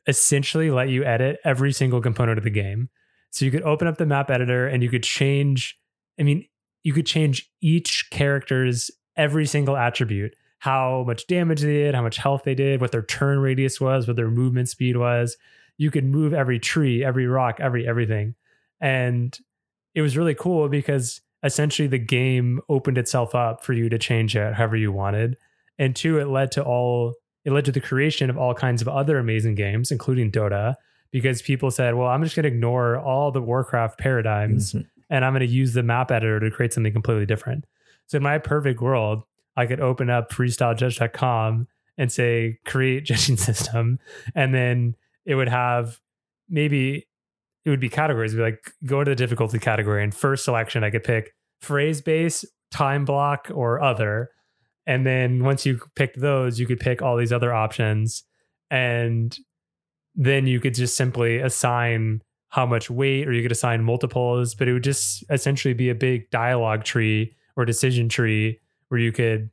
essentially let you edit every single component of the game. So you could open up the map editor and you could change, I mean, you could change each character's every single attribute how much damage they did, how much health they did, what their turn radius was, what their movement speed was. You could move every tree, every rock, every everything. And it was really cool because essentially the game opened itself up for you to change it however you wanted. And two, it led to all it led to the creation of all kinds of other amazing games, including Dota, because people said, well, I'm just going to ignore all the Warcraft paradigms mm-hmm. and I'm going to use the map editor to create something completely different. So in my perfect world, I could open up freestyledjudge.com and say create judging system. And then it would have maybe it would be categories. It'd be like go to the difficulty category and first selection I could pick phrase base, time block, or other. And then once you picked those, you could pick all these other options. And then you could just simply assign how much weight, or you could assign multiples, but it would just essentially be a big dialogue tree or decision tree where you could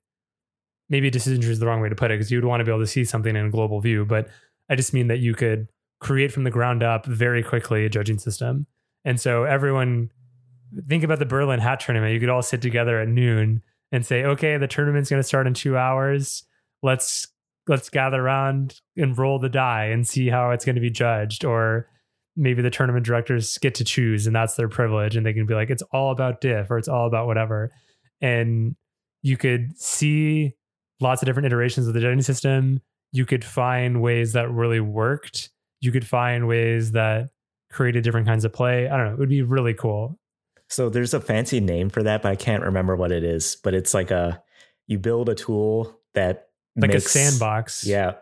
maybe decision tree is the wrong way to put it because you would want to be able to see something in a global view, but I just mean that you could create from the ground up very quickly a judging system. And so everyone think about the Berlin hat tournament. You could all sit together at noon and say, okay, the tournament's going to start in two hours. Let's let's gather around and roll the die and see how it's going to be judged. Or maybe the tournament directors get to choose and that's their privilege and they can be like it's all about diff or it's all about whatever and you could see lots of different iterations of the judging system you could find ways that really worked you could find ways that created different kinds of play i don't know it would be really cool So there's a fancy name for that, but I can't remember what it is. But it's like a you build a tool that like makes, a sandbox Yeah,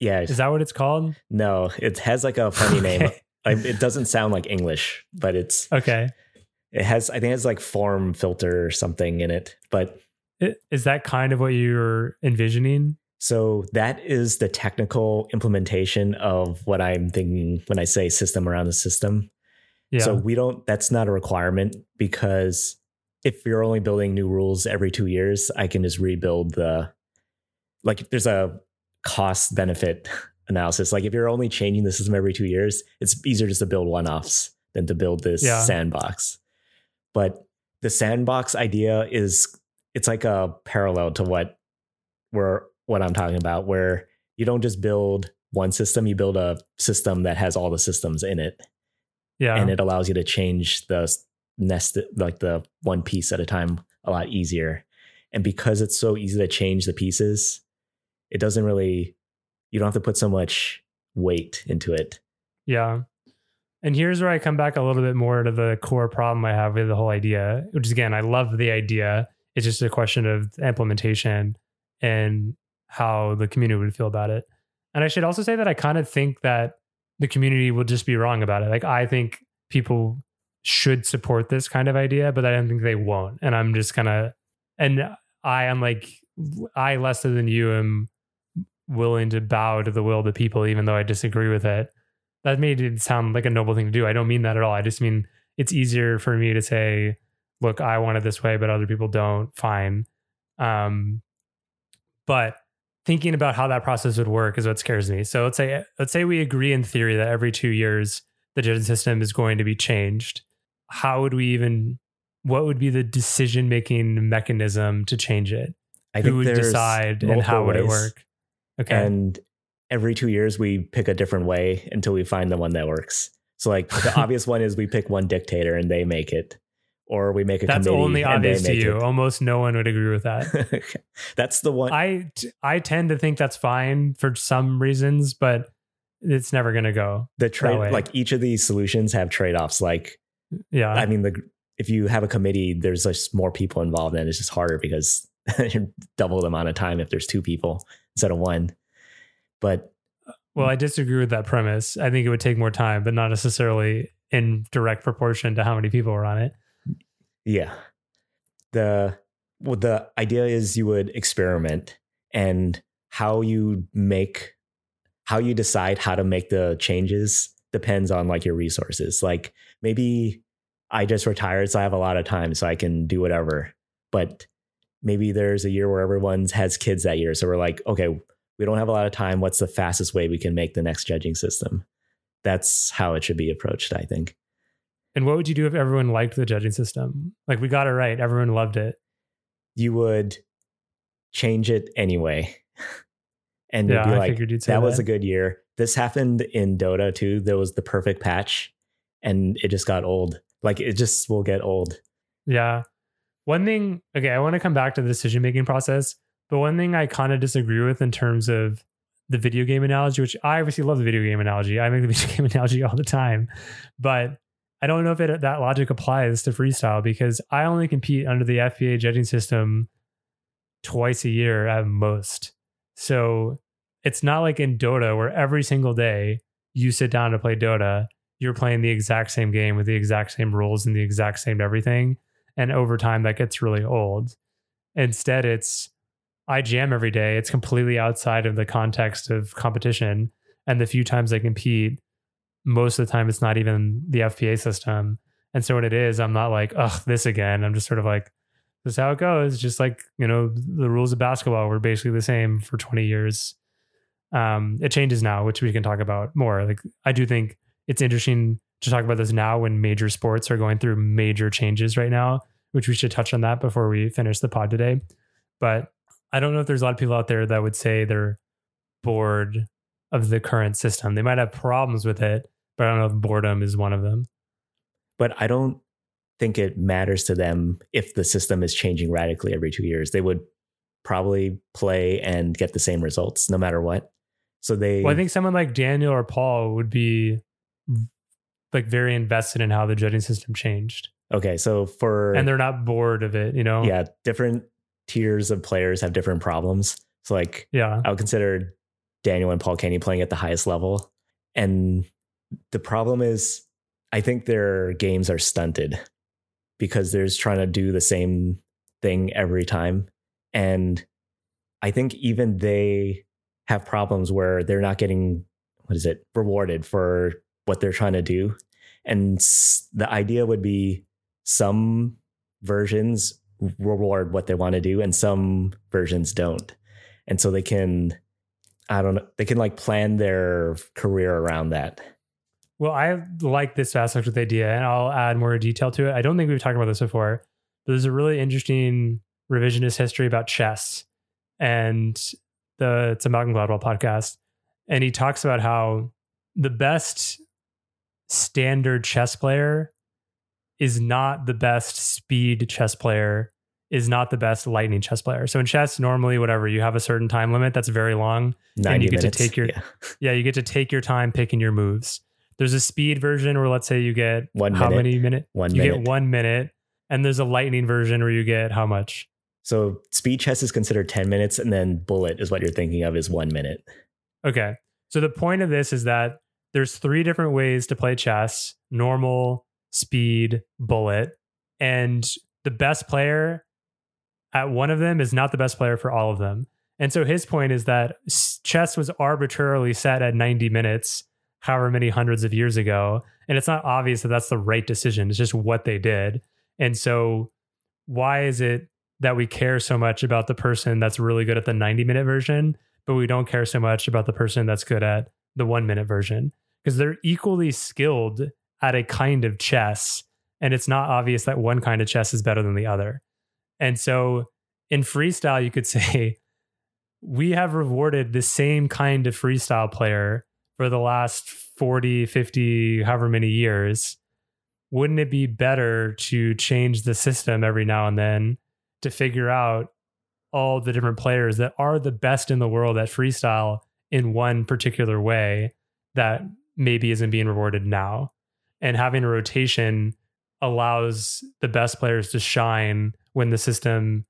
yeah. is that what it's called no, it has like a funny name. Okay. Like, it doesn't sound like English, but it's okay it has I think it has like form filter or something in it. But Is that kind of what you're envisioning so that is the technical implementation of what I'm thinking when I say system around a system. yeah So we don't, that's not a requirement because if you're only building new rules every two years, I can just rebuild the, like, there's a cost benefit analysis. Like, if you're only changing the system every two years, it's easier just to build one offs than to build this Yeah. sandbox. But the sandbox idea is, it's like a parallel to what we're, what I'm talking about, where you don't just build one system, you build a system that has all the systems in it yeah and it allows you to change the nest like the one piece at a time a lot easier and because it's so easy to change the pieces it doesn't really you don't have to put so much weight into it Yeah. And here's where I come back a little bit more to the core problem I have with the whole idea, which is again, I love the idea. It's just a question of implementation and how the community would feel about it. And I should also say that I kind of think that the community will just be wrong about it. Like, I think people should support this kind of idea, but I don't think they won't. And I'm just kind of, and I am like, I lesser than you am willing to bow to the will of the people, even though I disagree with it that made it sound like a noble thing to do. I don't mean that at all. I just mean it's easier for me to say, look, I want it this way, but other people don't. Fine. Um, but thinking about how that process would work is what scares me. So let's say let's say we agree in theory that every two years the judging system is going to be changed. How would we even what would be the decision making mechanism to change it? i Who think would decide and how would it work? Okay. and every two years we pick a different way until we find the one that works so like the obvious one is we pick one dictator and they make it or we make a That's only obvious to you. it. Almost no one would agree with that. that's the one I I tend to think that's fine for some reasons, but it's never going to go. the trade like each of these solutions have trade-offs like Yeah. I mean, the if you have a committee, there's just more people involved, and it's just harder because you're double the amount of time if there's two people instead of one. But well, I disagree with that premise. I think it would take more time, but not necessarily in direct proportion to how many people are on it. Yeah, the well, the idea is you would experiment, and how you make how you decide how to make the changes depends on like your resources. Like maybe I just retired, so I have a lot of time, so I can do whatever. But maybe there's a year where everyone's has kids that year, so we're like, okay, we don't have a lot of time. What's the fastest way we can make the next judging system? That's how it should be approached, I think. And what would you do if everyone liked the judging system? Like we got it right, everyone loved it. You would change it anyway. and Yeah, you'd be I like, figured you'd say that that. was a good year. This happened in Dota too. There was the perfect patch and it just got old. Like it just will get old. Yeah. One thing, okay, I want to come back to the decision making process, but one thing I kind of disagree with in terms of the video game analogy, which I obviously love the video game analogy. I make the video game analogy all the time, but I don't know if it, that logic applies to freestyle because I only compete under the FPA judging system twice a year at most. So it's not like in Dota where every single day you sit down to play Dota, you're playing the exact same game with the exact same rules and the exact same everything. And over time, that gets really old. Instead, it's I jam every day. It's completely outside of the context of competition. And the few times I compete, most of the time it's not even the FPA system. And so when it is, I'm not like, ugh, this again. I'm just sort of like, this is how it goes. Just like, you know, the rules of basketball were basically the same for 20 years. Um, it changes now, which we can talk about more. Like I do think it's interesting to talk about this now when major sports are going through major changes right now, which we should touch on that before we finish the pod today. But I don't know if there's a lot of people out there that would say they're bored of the current system. They might have problems with it, but I don't know if boredom is one of them. But I don't think it matters to them if the system is changing radically every two years. They would probably play and get the same results no matter what. So they Well, I think someone like Daniel or Paul would be like very invested in how the judging system changed. Okay, so for And they're not bored of it, you know? yeah, different tiers of players have different problems. So like Yeah. I would consider Daniel and Paul Kenny playing at the highest level. And the problem is I think their games are stunted because they're just trying to do the same thing every time. And I think even they have problems where they're not getting what is it rewarded for what they're trying to do. And the idea would be some versions reward what they want to do and some versions don't. And so they can I don't know, they can like plan their career around that. Well, I like this aspect of the idea, and I'll add more detail to it. I don't think we've talked about this before, but there's a really interesting revisionist history about chess, and the it's a Malcolm Gladwell podcast, and he talks about how the best standard chess player is not the best speed chess player, is not the best lightning chess player. So in chess, normally, whatever you have a certain time limit that's very long, and you get to take your- yeah. yeah, you get to take your time picking your moves. There's a speed version where let's say you get One how minute. many minute? one you minute. get one minute, and there's a lightning version where you get how much? So speed chess is considered 10 minutes and then bullet is what you're thinking of is 1 minute. Okay. So the point of this is that there's three different ways to play chess: normal, speed, bullet, and the best player at one of them is not the best player for all of them. And so his point is that chess was arbitrarily set at 90 minutes, however many hundreds of years ago, and it's not obvious that that's the right decision. It's just what they did. And so why is it that we care so much about the person that's really good at the 90 minute version, but we don't care so much about the person that's good at the 1 minute version? Because they're equally skilled at a kind of chess, and it's not obvious that one kind of chess is better than the other. And so in freestyle, you could say, we have rewarded the same kind of freestyle player for the last 40, 50, however many years. Wouldn't it be better to change the system every now and then to figure out all the different players that are the best in the world at freestyle in one particular way that maybe isn't being rewarded now? And having a rotation allows the best players to shine when the system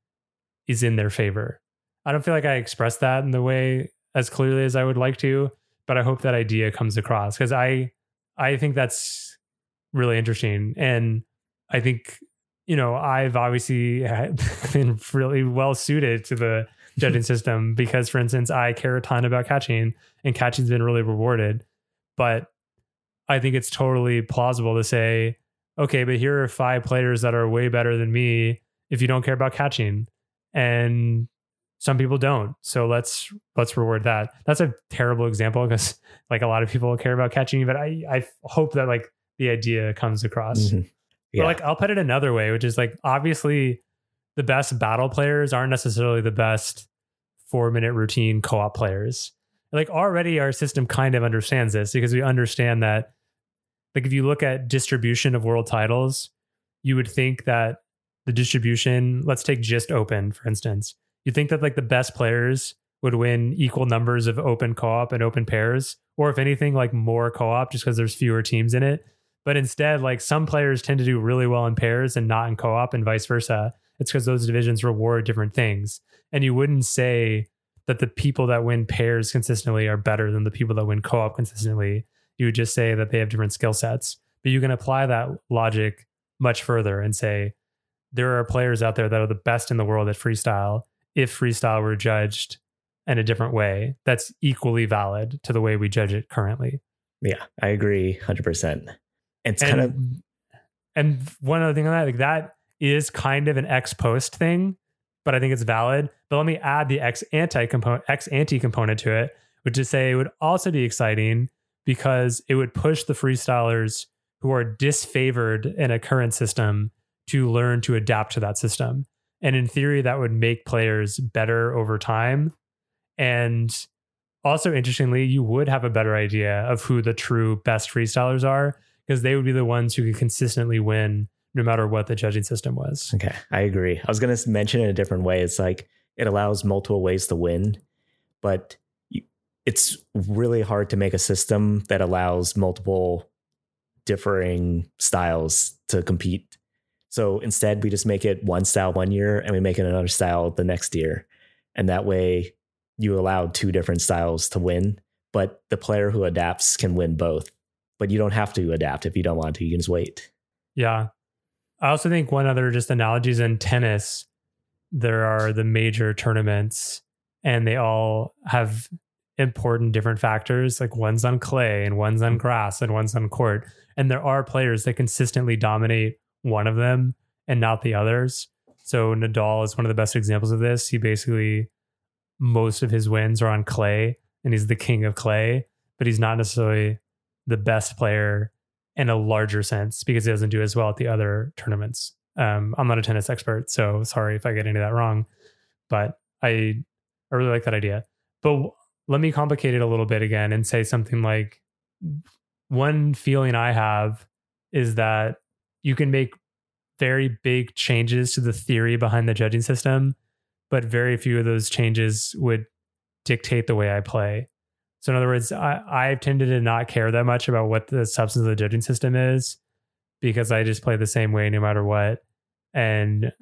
is in their favor. I don't feel like I expressed that in the way as clearly as I would like to, but I hope that idea comes across because I I think that's really interesting. And I think you know I've obviously been really well suited to the judging system because for instance I care a ton about catching and catching's been really rewarded. But I think it's totally plausible to say okay but here are five players that are way better than me if you don't care about catching. And some people don't. So let's let's reward that. That's a terrible example because like a lot of people care about catching you, but i i hope that like the idea comes across. Mhm. Yeah. but like i'll put it another way which is like obviously the best battle players aren't necessarily the best four minute routine co-op players. Like already our system kind of understands this because we understand that like if you look at distribution of world titles you would think that the distribution let's take just open for instance you think that like the best players would win equal numbers of open co-op and open pairs? Or if anything like more co-op just because there's fewer teams in it? But instead like some players tend to do really well in pairs and not in co-op and vice versa. It's because those divisions reward different things. And you wouldn't say that the people that win pairs consistently are better than the people that win co-op consistently. You would just say that they have different skill sets. But you can apply that logic much further and say there are players out there that are the best in the world at freestyle if freestyle were judged in a different way that's equally valid to the way we judge it currently. Yeah, I agree 100%. It's and, kind of and one other thing on that like that is kind of an ex post thing but i think it's valid. But let me add the ex anti component ex ante component to it which is say it would also be exciting because it would push the freestylers who are disfavored in a current system to learn to adapt to that system and in theory that would make players better over time and also interestingly, you would have a better idea of who the true best freestylers are because they would be the ones who could consistently win no matter what the judging system was. Okay, I agree. I was going to mention it a different way. It's like it allows multiple ways to win, but it's really hard to make a system that allows multiple differing styles to compete. So instead, we just make it one style one year and we make it another style the next year. And that way, you allow two different styles to win, but the player who adapts can win both. But you don't have to adapt if you don't want to. You can just wait. Yeah. I also think one other just analogies in tennis, there are the major tournaments and they all have important different factors. Like one's on clay and one's on mm. grass and one's on court. And there are players that consistently dominate one of them and not the others. So Nadal is one of the best examples of this. He basically most of his wins are on clay and he's the king of clay, but he's not necessarily the best player in a larger sense because he doesn't do as well at the other tournaments. Um, I'm not a tennis expert, so sorry if I get any of that wrong, but I I really like that idea. But let me complicate it a little bit again and say something like one feeling I have is that you can make very big changes to the theory behind the judging system, but very few of those changes would dictate the way I play. So, in other words, I, I've tended to not care that much about what the substance of the judging system is because I just play the same way no matter what. And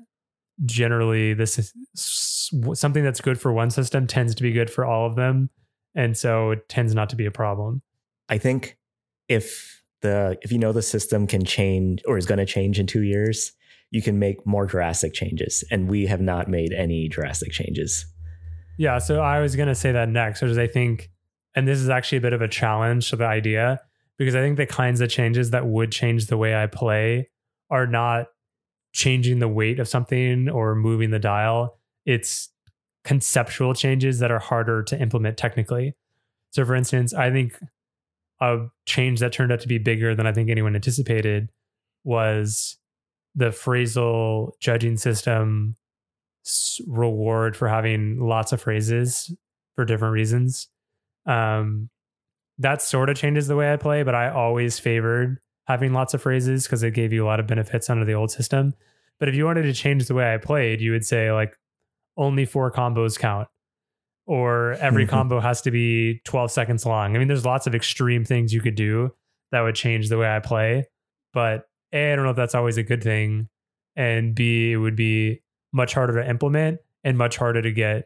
generally, this is something that's good for one system tends to be good for all of them. And so it tends not to be a problem. I think if the if you know the system can change or is going to change in 2 years, you can make more drastic changes and we have not made any drastic changes. Yeah, so I was going to say that next, which is I think and this is actually a bit of a challenge to the idea because I think the kinds of changes that would change the way I play are not changing the weight of something or moving the dial. It's conceptual changes that are harder to implement technically. So, for instance, I think a change that turned out to be bigger than I think anyone anticipated was the phrasal judging system reward for having lots of phrases for different reasons. Um, that sort of changes the way I play, but I always favored having lots of phrases because it gave you a lot of benefits under the old system. But if you wanted to change the way I played, you would say like only four combos count or every mm-hmm. combo has to be 12 seconds long. I mean, there's lots of extreme things you could do that would change the way I play. But A, I don't know if that's always a good thing. And B, it would be much harder to implement and much harder to get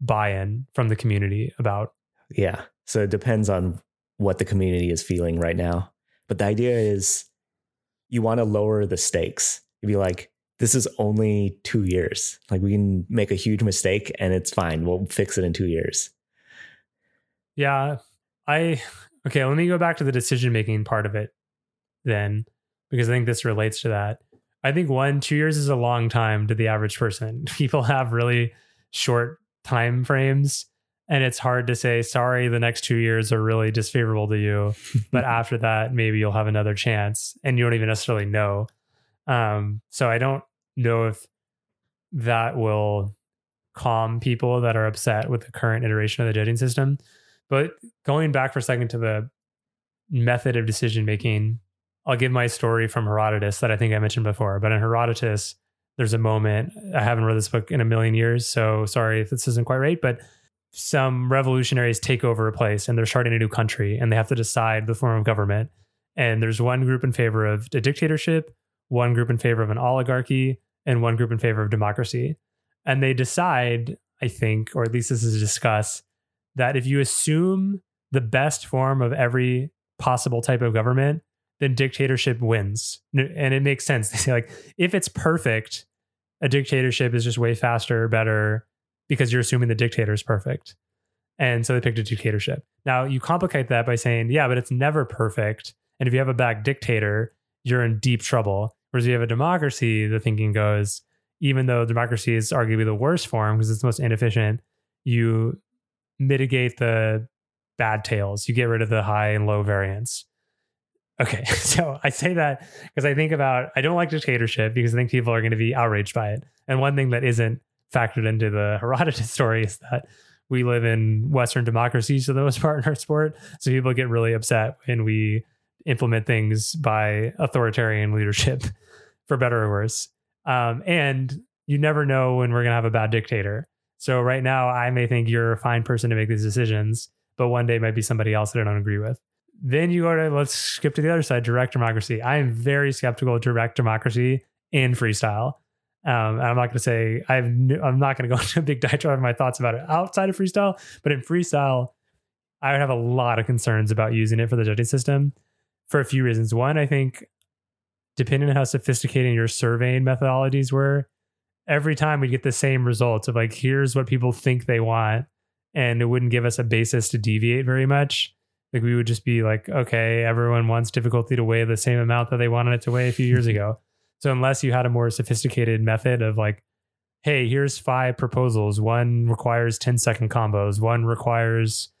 buy in from the community about. Yeah. So it depends on what the community is feeling right now. But the idea is you want to lower the stakes. You'd be like, this is only two years. Like we can make a huge mistake and it's fine. We'll fix it in two years. Yeah. I, okay, let me go back to the decision making part of it then, because I think this relates to that. I think one, two years is a long time to the average person. People have really short time frames and it's hard to say sorry the next two years are really disfavorable to you but after that maybe you'll have another chance and you don't even necessarily know um, so i don't know if that will calm people that are upset with the current iteration of the judging system but going back for a second to the method of decision making i'll give my story from herodotus that i think i mentioned before but in herodotus there's a moment i haven't read this book in a million years so sorry if this isn't quite right but some revolutionaries take over a place and they're starting a new country and they have to decide the form of government. And there's one group in favor of a dictatorship, one group in favor of an oligarchy, and one group in favor of democracy. And they decide, I think, or at least this is discussed, that if you assume the best form of every possible type of government, then dictatorship wins. And it makes sense. They say, like, if it's perfect, a dictatorship is just way faster, better, because you're assuming the dictator is perfect. And so they picked a dictatorship. Now you complicate that by saying, yeah, but it's never perfect. And if you have a bad dictator, you're in deep trouble. Whereas you have a democracy, the thinking goes, even though democracy is arguably the worst form because it's the most inefficient, you mitigate the bad tails. You get rid of the high and low variance. Okay, so I say that because I think about I don't like dictatorship because I think people are going to be outraged by it. And one thing that isn't factored into the Herodotus story is that we live in Western democracies for the most part in our sport. So people get really upset when we implement things by authoritarian leadership, for better or worse. Um, and you never know when we're going to have a bad dictator. So right now, I may think you're a fine person to make these decisions, but one day might be somebody else that I don't agree with. Then you go to let's skip to the other side, direct democracy. I am very skeptical of direct democracy in freestyle. Um, I'm not going to say I've I'm not going to go into a big diatribe of my thoughts about it outside of freestyle, but in freestyle, I would have a lot of concerns about using it for the judging system for a few reasons. One, I think depending on how sophisticated your surveying methodologies were, every time we'd get the same results of like here's what people think they want, and it wouldn't give us a basis to deviate very much. Like we would just be like, okay, everyone wants difficulty to weigh the same amount that they wanted it to weigh a few years ago. So unless you had a more sophisticated method of like, hey, here's five proposals. One requires 10 second combos. One requires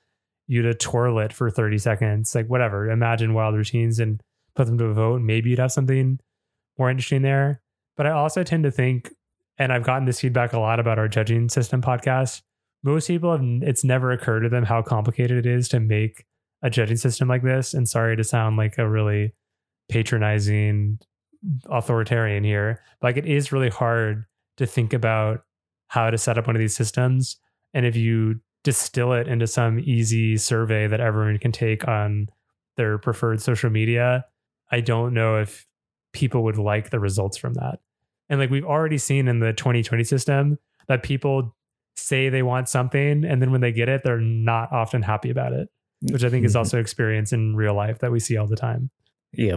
you to twirl it for 30 seconds. Like whatever. Imagine wild routines and put them to a vote. Maybe you'd have something more interesting there. But I also tend to think, and I've gotten this feedback a lot about our judging system podcast. Most people have it's never occurred to them how complicated it is to make a judging system like this. And sorry to sound like a really patronizing authoritarian here. Like it is really hard to think about how to set up one of these systems. And if you distill it into some easy survey that everyone can take on their preferred social media, I don't know if people would like the results from that. And like we've already seen in the 2020 system that people say they want something and then when they get it, they're not often happy about it, which I think is mm-hmm. also experience in real life that we see all the time. Yeah.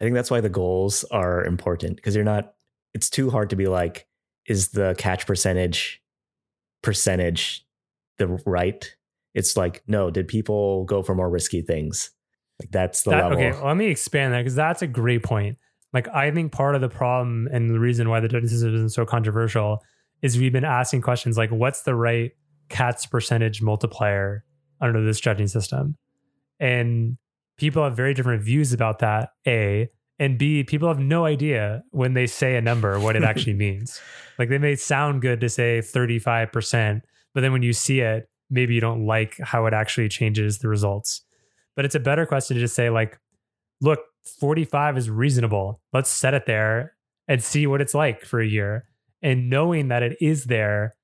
I think that's why the goals are important because you're not, it's too hard to be like, is the catch percentage percentage the right? It's like, no, did people go for more risky things? Like that's the that, level. Okay, let me expand that because that's a great point. Like I think part of the problem and the reason why the judging system isn't so controversial is we've been asking questions like, what's the right catch percentage multiplier under this judging system? And people have very different views about that. A and B, people have no idea when they say a number what it actually means. Like they may sound good to say 35%, but then when you see it, maybe you don't like how it actually changes the results. But it's a better question to just say, like, look, 45 is reasonable. Let's set it there and see what it's like for a year. And knowing that it is there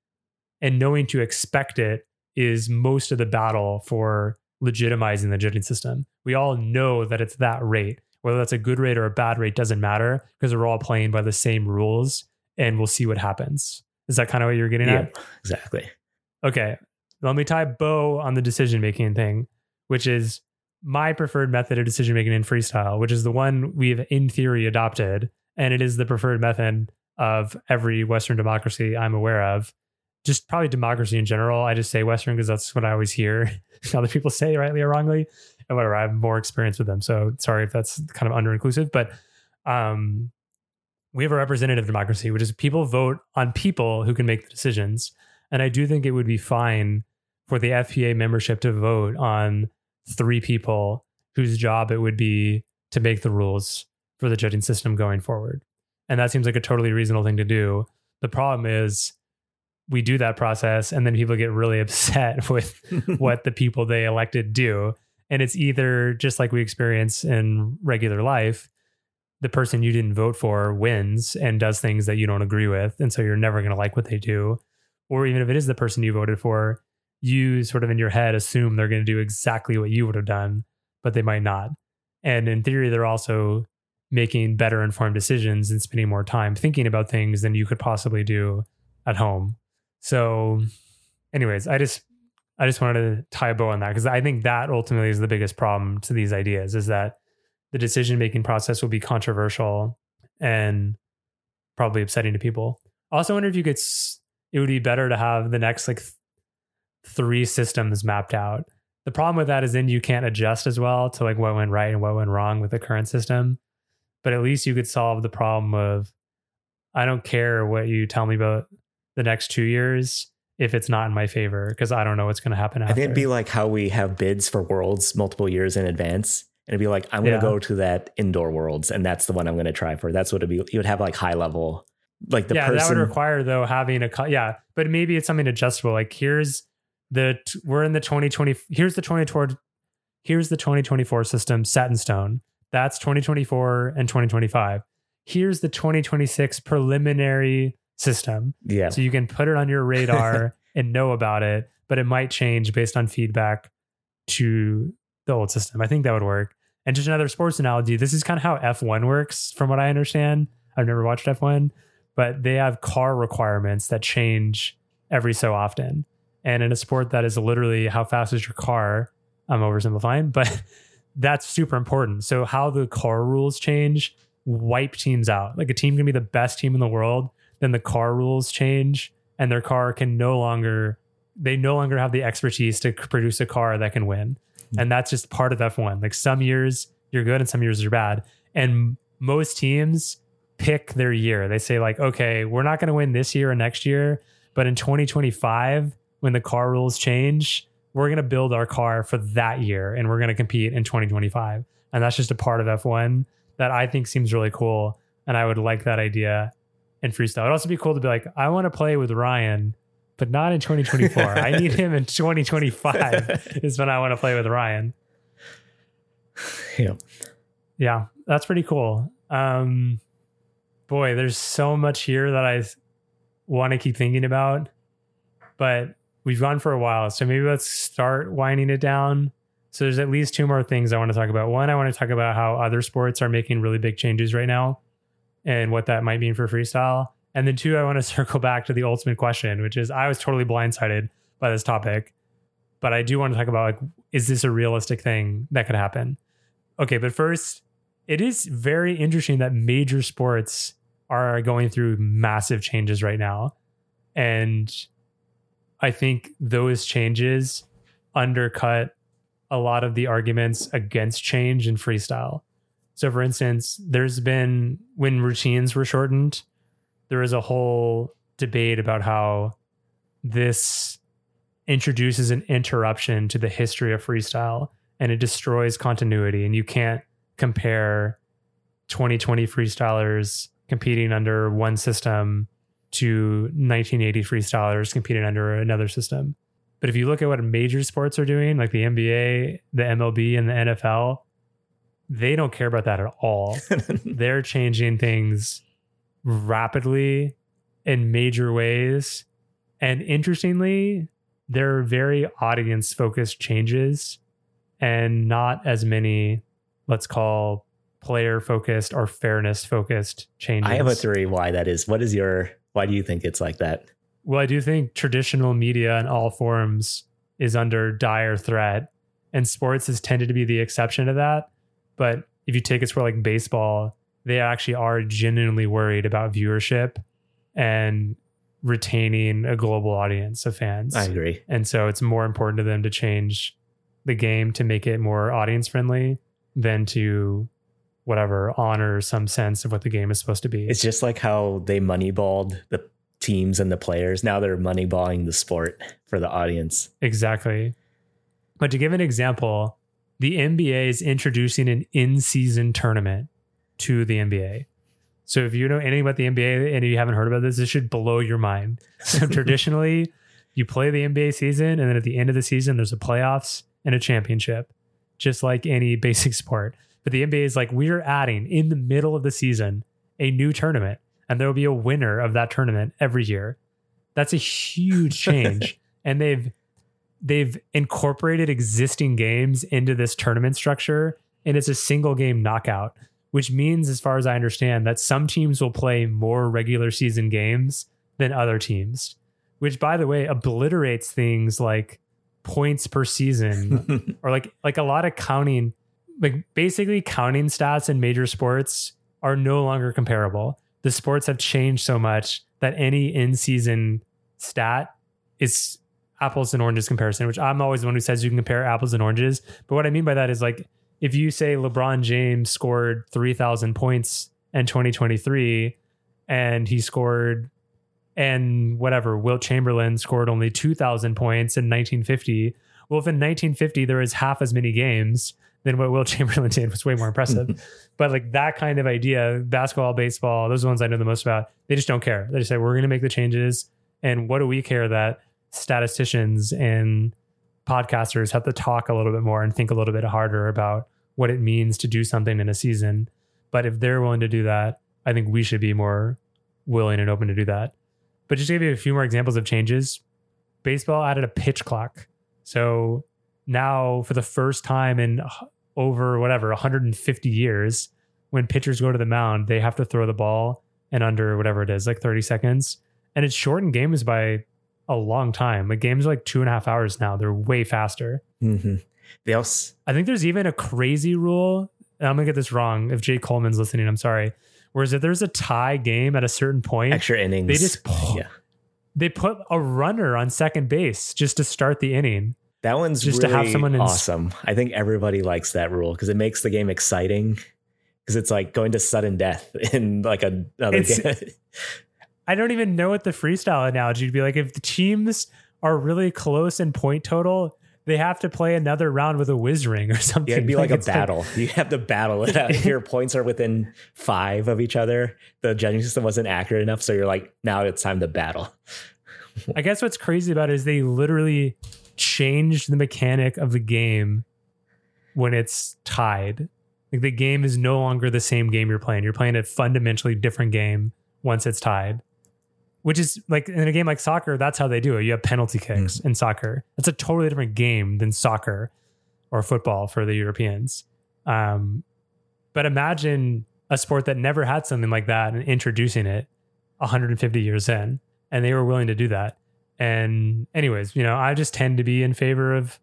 and knowing to expect it is most of the battle for legitimizing the judging system. We all know that it's that rate. Whether that's a good rate or a bad rate doesn't matter because we're all playing by the same rules and we'll see what happens. Is that kind of what you're getting yeah, at? Exactly. Okay. Let me tie bow on the decision making thing, which is my preferred method of decision making in freestyle, which is the one we've in theory adopted. And it is the preferred method of every Western democracy I'm aware of. Just probably democracy in general. I just say Western because that's what I always hear other people say, rightly or wrongly and whatever. I have more experience with them. So sorry if that's kind of under inclusive, but um, we have a representative democracy, which is people vote on people who can make the decisions. And I do think it would be fine for the FPA membership to vote on three people whose job it would be to make the rules for the judging system going forward. And that seems like a totally reasonable thing to do. The problem is we do that process and then people get really upset with what the people they elected do and it's either just like we experience in regular life, the person you didn't vote for wins and does things that you don't agree with. And so you're never going to like what they do. Or even if it is the person you voted for, you sort of in your head assume they're going to do exactly what you would have done, but they might not. And in theory, they're also making better informed decisions and spending more time thinking about things than you could possibly do at home. So, anyways, I just I just wanted to tie a bow on that because I think that ultimately is the biggest problem to these ideas is that the decision making process will be controversial and probably upsetting to people. Also, wonder if you could, it would be better to have the next like th- three systems mapped out. The problem with that is then you can't adjust as well to like what went right and what went wrong with the current system. But at least you could solve the problem of I don't care what you tell me about the next two years if it's not in my favor because I don't know what's going to happen. After. I think it'd be like how we have bids for worlds multiple years in advance. And it'd be like, I'm going to yeah. go to that indoor worlds and that's the one I'm going to try for. That's what it'd be. You would have like high level, like the yeah, person. that would require though having a, yeah, but maybe it's something adjustable. Like here's the we're in the 2020 here's the 2024 here's the 2024 system set in stone. That's 2024 and 2025. Here's the 2026 preliminary system. Yeah. So you can put it on your radar and know about it, but it might change based on feedback to the old system. I think that would work. And just another sports analogy, this is kind of how F1 works from what I understand. I've never watched F1, but they have car requirements that change every so often. And in a sport that is literally how fast is your car, I'm oversimplifying, but that's super important. So how the car rules change wipe teams out. Like a team can be the best team in the world, then the car rules change and their car can no longer they no longer have the expertise to produce a car that can win. Hmm. And that's just part of F1. Like some years you're good and some years you're bad. And most teams pick their year. They say like, okay, we're not going to win this year or next year, but in 2025 when the car rules change, we're going to build our car for that year and we're going to compete in 2025. And that's just a part of F1 that I think seems really cool. And I would like that idea in freestyle. It'd also be cool to be like, I want to play with Ryan, but not in 2024. I need him in 2025 is when I want to play with Ryan. Yeah. Yeah, that's pretty cool. Um, boy, there's so much here that I want to keep thinking about, but we've gone for a while. So maybe let's start winding it down. So there's at least two more things I want to talk about. One, I want to talk about how other sports are making really big changes right now and what that might mean for freestyle. And then two, I want to circle back to the ultimate question, which is I was totally blindsided by this topic, but I do want to talk about like, is this a realistic thing that could happen? Okay, but first, it is very interesting that major sports are going through massive changes right now. And I think those changes undercut a lot of the arguments against change in freestyle. So, for instance, there's been when routines were shortened, there was a whole debate about how this introduces an interruption to the history of freestyle and it destroys continuity. And you can't compare 2020 freestylers competing under one system to 1980 freestylers competing under another system. But if you look at what major sports are doing, like the NBA, the MLB, and the NFL, they don't care about that at all. They're changing things rapidly in major ways. And interestingly, they're very audience focused changes and not as many, let's call player focused or fairness focused changes. I have a theory why that is. What is your, why do you think it's like that? Well, I do think traditional media in all forms is under dire threat, and sports has tended to be the exception to that. But if you take a sport like baseball, they actually are genuinely worried about viewership and retaining a global audience of fans. I agree. And so it's more important to them to change the game to make it more audience friendly than to whatever honor some sense of what the game is supposed to be. It's just like how they moneyballed the teams and the players. Now they're moneyballing the sport for the audience. Exactly. But to give an example, the NBA is introducing an in season tournament to the NBA. So if you know anything about the NBA and you haven't heard about this, this should blow your mind. So traditionally, you play the NBA season, and then at the end of the season, there's a playoffs and a championship, just like any basic sport. But the NBA is like, we're adding in the middle of the season a new tournament, and there will be a winner of that tournament every year. That's a huge change. and they've they've incorporated existing games into this tournament structure, and it's a single game knockout, which means, as far as I understand, that some teams will play more regular season games than other teams, which by the way obliterates things like points per season or like like a lot of counting like basically counting stats in major sports are no longer comparable. The sports have changed so much that any in-season stat is apples and oranges comparison, which I'm always the one who says you can compare apples and oranges. But what I mean by that is like if you say LeBron James scored 3,000 points in 2023 and he scored and whatever, Wilt Chamberlain scored only 2,000 points in 1950. Well, if in 1950 there was half as many games, then what Will Chamberlain did was way more impressive. but like that kind of idea, basketball, baseball, those are the ones I know the most about, they just don't care. They just say, we're going to make the changes. And what do we care that statisticians and podcasters have to talk a little bit more and think a little bit harder about what it means to do something in a season. But if they're willing to do that, I think we should be more willing and open to do that. But just to give you a few more examples of changes, baseball added a pitch clock. So now, for the first time in over whatever 150 years, when pitchers go to the mound, they have to throw the ball and under whatever it is, like 30 seconds. And it's shortened games by a long time. Like games are like two and a half hours now. They're way faster. Mm-hmm. They also, I think there's even a crazy rule. I'm gonna get this wrong. If Jay Coleman's listening, I'm sorry. Whereas if there's a tie game at a certain point, extra innings, they just yeah. they put a runner on second base just to start the inning. That one's just really to have someone awesome. I think everybody likes that rule because it makes the game exciting. Because it's like going to sudden death in like a, another it's, game. I don't even know what the freestyle analogy would be like. If the teams are really close in point total, they have to play another round with a whiz ring or something. Yeah, it'd be like, like a battle. Like, you have to battle it out. If your points are within five of each other, the judging system wasn't accurate enough. So you're like, now it's time to battle. I guess what's crazy about it is they literally changed the mechanic of the game when it's tied. Like the game is no longer the same game you're playing. You're playing a fundamentally different game once it's tied which is like in a game like soccer, that's how they do it. You have penalty kicks mm. in soccer. That's a totally different game than soccer or football for the Europeans. Um, but imagine a sport that never had something like that and introducing it 150 years in, and they were willing to do that. And, anyways, you know, I just tend to be in favor of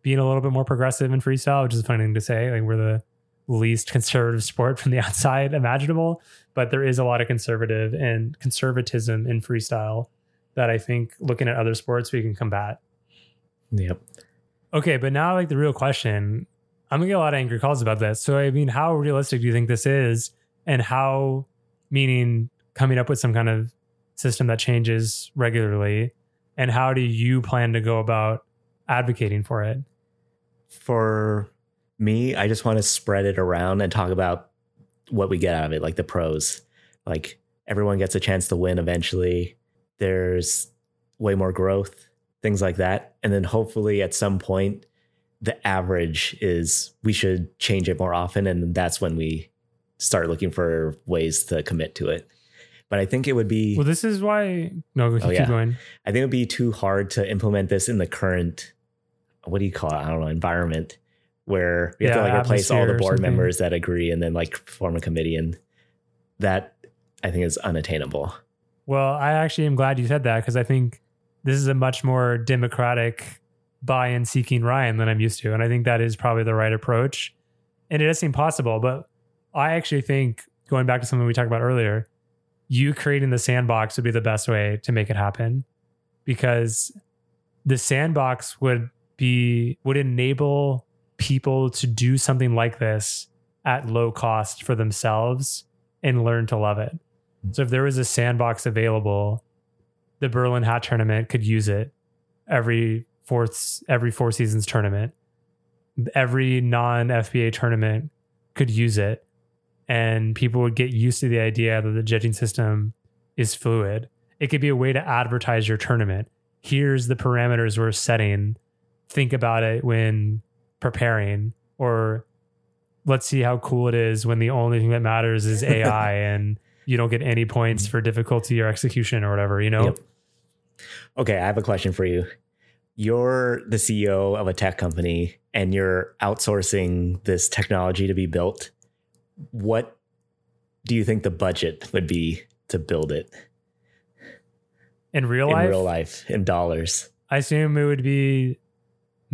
being a little bit more progressive in freestyle, which is a funny thing to say. Like, we're the least conservative sport from the outside imaginable but there is a lot of conservative and conservatism in freestyle that I think looking at other sports we can combat. Yep. Okay, but now like the real question, I'm gonna get a lot of angry calls about this. So I mean, how realistic do you think this is, and how meaning coming up with some kind of system that changes regularly, and how do you plan to go about advocating for it? For me, I just want to spread it around and talk about what we get out of it, like the pros. Like everyone gets a chance to win eventually. There's way more growth, things like that. And then hopefully at some point, the average is we should change it more often. And that's when we start looking for ways to commit to it. But I think it would be. Well, this is why. No, oh, keep oh, yeah. going. I think it would be too hard to implement this in the current, what do you call it? I don't know, environment where we have yeah, to like replace all the board members that agree and then like form a committee and that I think is unattainable. Well, I actually am glad you said that because I think this is a much more democratic buy-in seeking Ryan than I'm used to. And I think that is probably the right approach. And it does seem possible, but I actually think going back to something we talked about earlier, you creating the sandbox would be the best way to make it happen because the sandbox would be would enable people to do something like this at low cost for themselves and learn to love it. So if there was a sandbox available, the Berlin Hat tournament could use it every fourth every four seasons tournament. Every non FPA tournament could use it and people would get used to the idea that the judging system is fluid. It could be a way to advertise your tournament. Here's the parameters we're setting. Think about it when preparing or let's see how cool it is when the only thing that matters is AI and you don't get any points for difficulty or execution or whatever, you know? Yep. Okay, I have a question for you. You're the CEO of a tech company and you're outsourcing this technology to be built. What do you think the budget would be to build it? In real life? In real life, in dollars. I assume it would be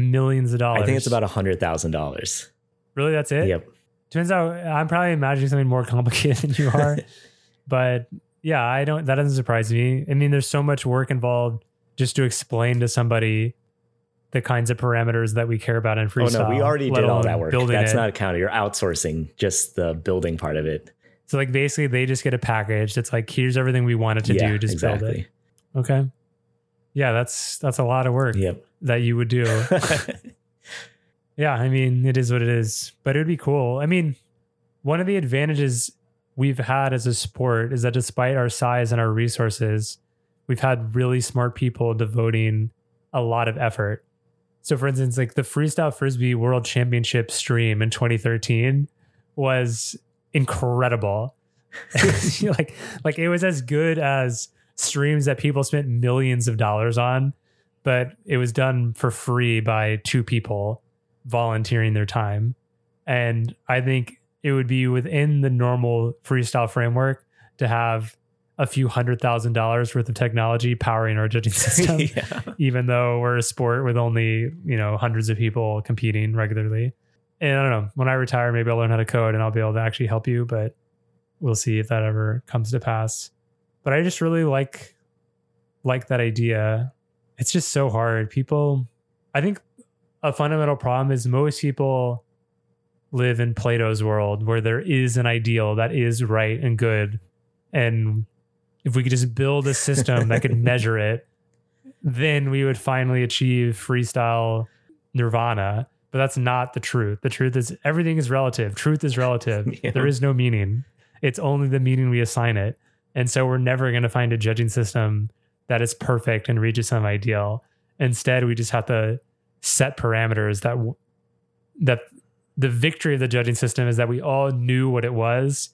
millions of dollars. I think it's about a hundred thousand dollars. Really, that's it. Yep. Turns out I'm probably imagining something more complicated than you are, but yeah, I don't. That doesn't surprise me. I mean, there's so much work involved just to explain to somebody the kinds of parameters that we care about in freestyle. Oh no, we already did all that work. That's it. not accounted. You're outsourcing just the building part of it. So like basically, they just get a package that's like, here's everything we wanted to yeah, do. Just exactly. build it. Okay. Yeah, that's that's a lot of work. Yep that you would do. yeah, I mean, it is what it is, but it would be cool. I mean, one of the advantages we've had as a sport is that despite our size and our resources, we've had really smart people devoting a lot of effort. So, for instance, like the Freestyle Frisbee World Championship stream in 2013 was incredible. like, like it was as good as streams that people spent millions of dollars on, but it was done for free by two people volunteering their time. And I think it would be within the normal freestyle framework to have a few hundred thousand dollars worth of technology powering our judging system, yeah. even though we're a sport with only, you know, hundreds of people competing regularly. And I don't know, when I retire, maybe I'll learn how to code and I'll be able to actually help you, but we'll see if that ever comes to pass. But I just really like like that idea. It's just so hard. People I think a fundamental problem is most people live in Plato's world where there is an ideal that is right and good. And if we could just build a system that could measure it, then we would finally achieve freestyle nirvana. But that's not the truth. The truth is everything is relative. Truth is relative. Yeah. There is no meaning. It's only the meaning we assign it. And so we're never going to find a judging system that is perfect and reaches some ideal. Instead, we just have to set parameters that that the victory of the judging system is that we all knew what it was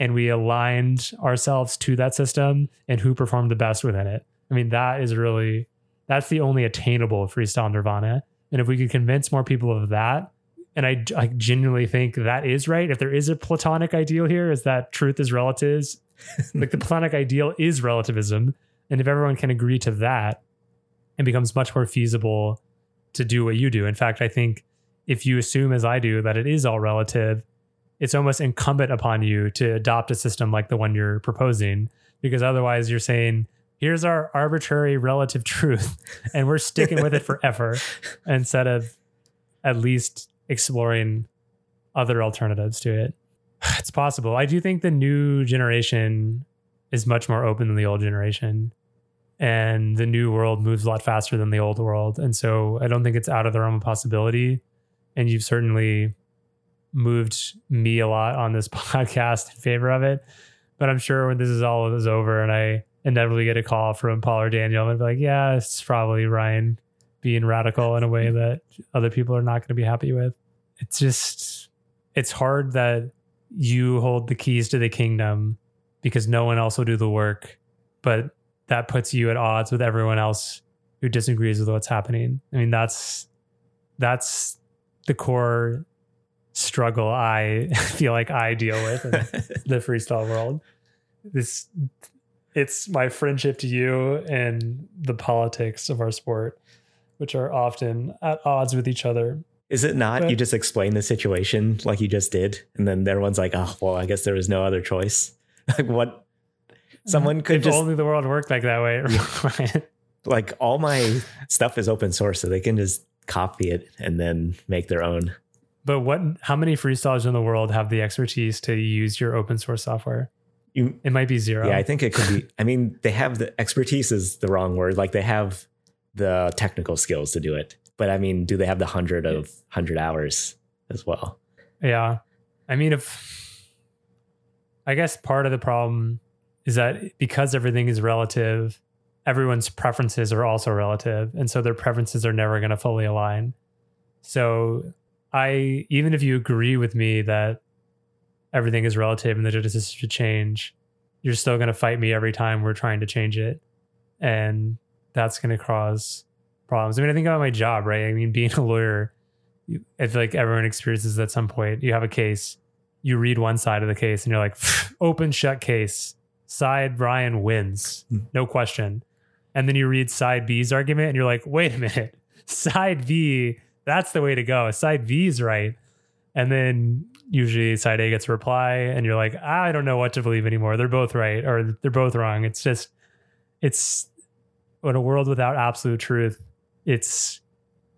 and we aligned ourselves to that system and who performed the best within it. I mean, that is really that's the only attainable freestyle nirvana. And if we could convince more people of that, and I, I genuinely think that is right. If there is a platonic ideal here, is that truth is relative. like the platonic ideal is relativism. And if everyone can agree to that, it becomes much more feasible to do what you do. In fact, I think if you assume, as I do, that it is all relative, it's almost incumbent upon you to adopt a system like the one you're proposing, because otherwise you're saying, here's our arbitrary relative truth, and we're sticking with it forever instead of at least exploring other alternatives to it. It's possible. I do think the new generation is much more open than the old generation and the new world moves a lot faster than the old world. And so I don't think it's out of the realm of possibility. And you've certainly moved me a lot on this podcast in favor of it. But I'm sure when this is all is over and I inevitably get a call from Paul or Daniel, I'm be like, yeah, it's probably Ryan being radical in a way that other people are not going to be happy with. It's just, it's hard that you hold the keys to the kingdom because no one else will do the work. But that puts you at odds with everyone else who disagrees with what's happening. I mean, that's that's the core struggle I feel like I deal with in the freestyle world. This it's my friendship to you and the politics of our sport, which are often at odds with each other. Is it not? But, you just explain the situation like you just did, and then everyone's like, "Oh, well, I guess there was no other choice." Like, what? Someone could if just only the world worked like that way. like all my stuff is open source, so they can just copy it and then make their own. But what? How many freestylers in the world have the expertise to use your open source software? You, it might be zero. Yeah, I think it could be. I mean, they have the expertise is the wrong word. Like they have the technical skills to do it, but I mean, do they have the hundred of hundred hours as well? Yeah, I mean, if I guess part of the problem is that because everything is relative, everyone's preferences are also relative. And so their preferences are never going to fully align. So I, even if you agree with me that everything is relative and the justice system should change, you're still going to fight me every time we're trying to change it. And that's going to cause problems. I mean, I think about my job, right? I mean, being a lawyer, I feel like everyone experiences at some point. You have a case, you read one side of the case, and you're like, open shut case side Brian wins, hmm. no question. And then you read side B's argument and you're like, wait a minute, side B, that's the way to go. Side B's right. And then usually side A gets a reply and you're like, I don't know what to believe anymore. They're both right or they're both wrong. It's just, it's in a world without absolute truth, it's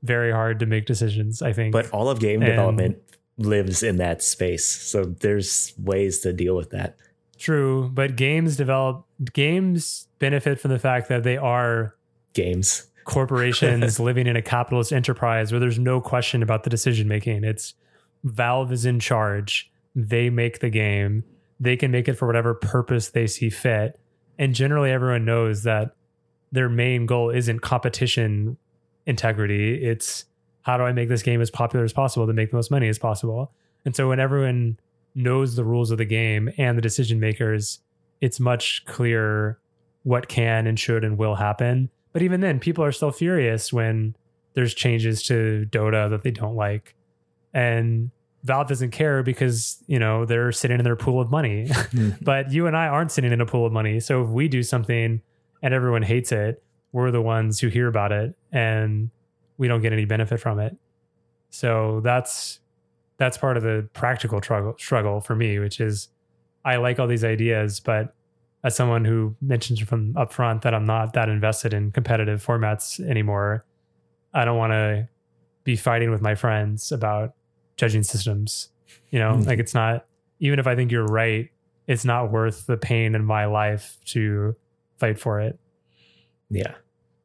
very hard to make decisions, I think. But all of game and, development lives in that space. So there's ways to deal with that. True, but games develop games benefit from the fact that they are games corporations living in a capitalist enterprise where there's no question about the decision making. It's Valve is in charge. They make the game. They can make it for whatever purpose they see fit. And generally everyone knows that their main goal isn't competition integrity. It's how do I make this game as popular as possible to make the most money as possible. And so when everyone knows the rules of the game and the decision makers, it's much clearer what can and should and will happen. But even then, people are still furious when there's changes to Dota that they don't like. And Valve doesn't care because, you know, they're sitting in their pool of money. Hmm. but you and I aren't sitting in a pool of money. So if we do something and everyone hates it, we're the ones who hear about it and we don't get any benefit from it. So that's that's part of the practical struggle struggle for me, which is I like all these ideas, but as someone who mentions from upfront that I'm not that invested in competitive formats anymore, I don't want to be fighting with my friends about judging systems. You know, mm-hmm. like it's not even if I think you're right, it's not worth the pain in my life to fight for it. Yeah.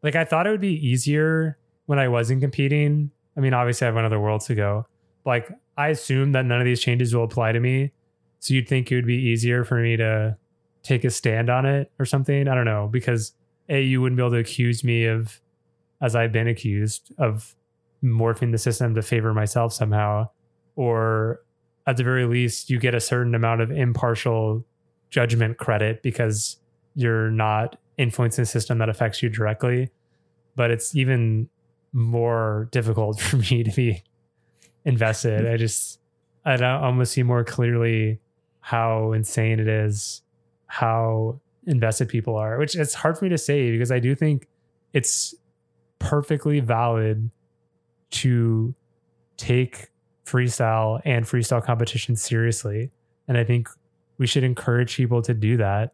Like I thought it would be easier when I wasn't competing. I mean, obviously I have another world to go. Like I assume that none of these changes will apply to me. So you'd think it would be easier for me to take a stand on it or something. I don't know because a you wouldn't be able to accuse me of, as I've been accused of morphing the system to favor myself somehow, or at the very least you get a certain amount of impartial judgment credit because you're not influencing a system that affects you directly. But it's even more difficult for me to be invested. I just I don't almost see more clearly how insane it is how invested people are, which it's hard for me to say because I do think it's perfectly valid to take freestyle and freestyle competition seriously. And I think we should encourage people to do that.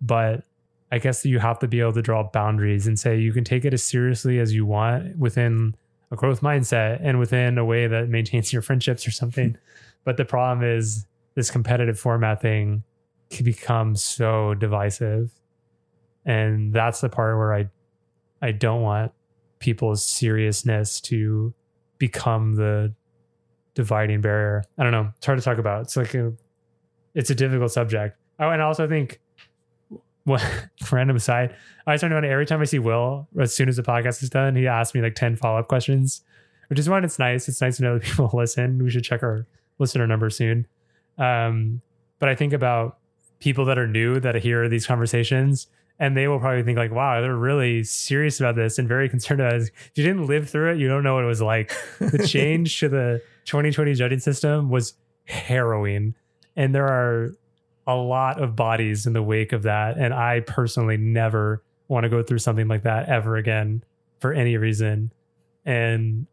But I guess you have to be able to draw boundaries and say you can take it as seriously as you want within a growth mindset and within a way that maintains your friendships or something. but the problem is this competitive format thing can become so divisive. And that's the part where I I don't want people's seriousness to become the dividing barrier. I don't know. It's hard to talk about. It's like a it's a difficult subject. Oh, and I also think what random aside, I turn around every time I see Will, as soon as the podcast is done, he asks me like 10 follow-up questions, which is one, it's nice. It's nice to know that people listen. We should check our listener number soon. Um, but I think about people that are new that hear these conversations and they will probably think like wow they're really serious about this and very concerned about it if you didn't live through it you don't know what it was like the change to the 2020 judging system was harrowing and there are a lot of bodies in the wake of that and i personally never want to go through something like that ever again for any reason and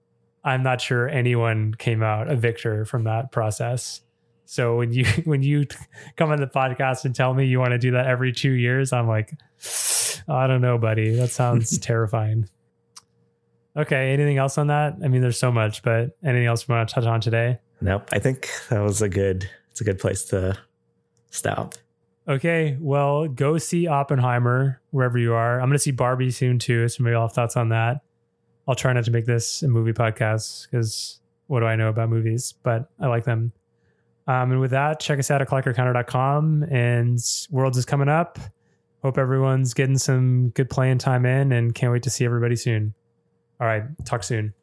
i'm not sure anyone came out a victor from that process so when you when you come on the podcast and tell me you want to do that every two years, I'm like, I don't know, buddy. That sounds terrifying. Okay. Anything else on that? I mean, there's so much, but anything else we want to touch on today? Nope. I think that was a good. It's a good place to stop. Okay. Well, go see Oppenheimer wherever you are. I'm going to see Barbie soon too. So maybe I'll have thoughts on that. I'll try not to make this a movie podcast because what do I know about movies? But I like them. Um, and with that, check us out at clockorcounter.com. And Worlds is coming up. Hope everyone's getting some good playing time in and can't wait to see everybody soon. All right. Talk soon.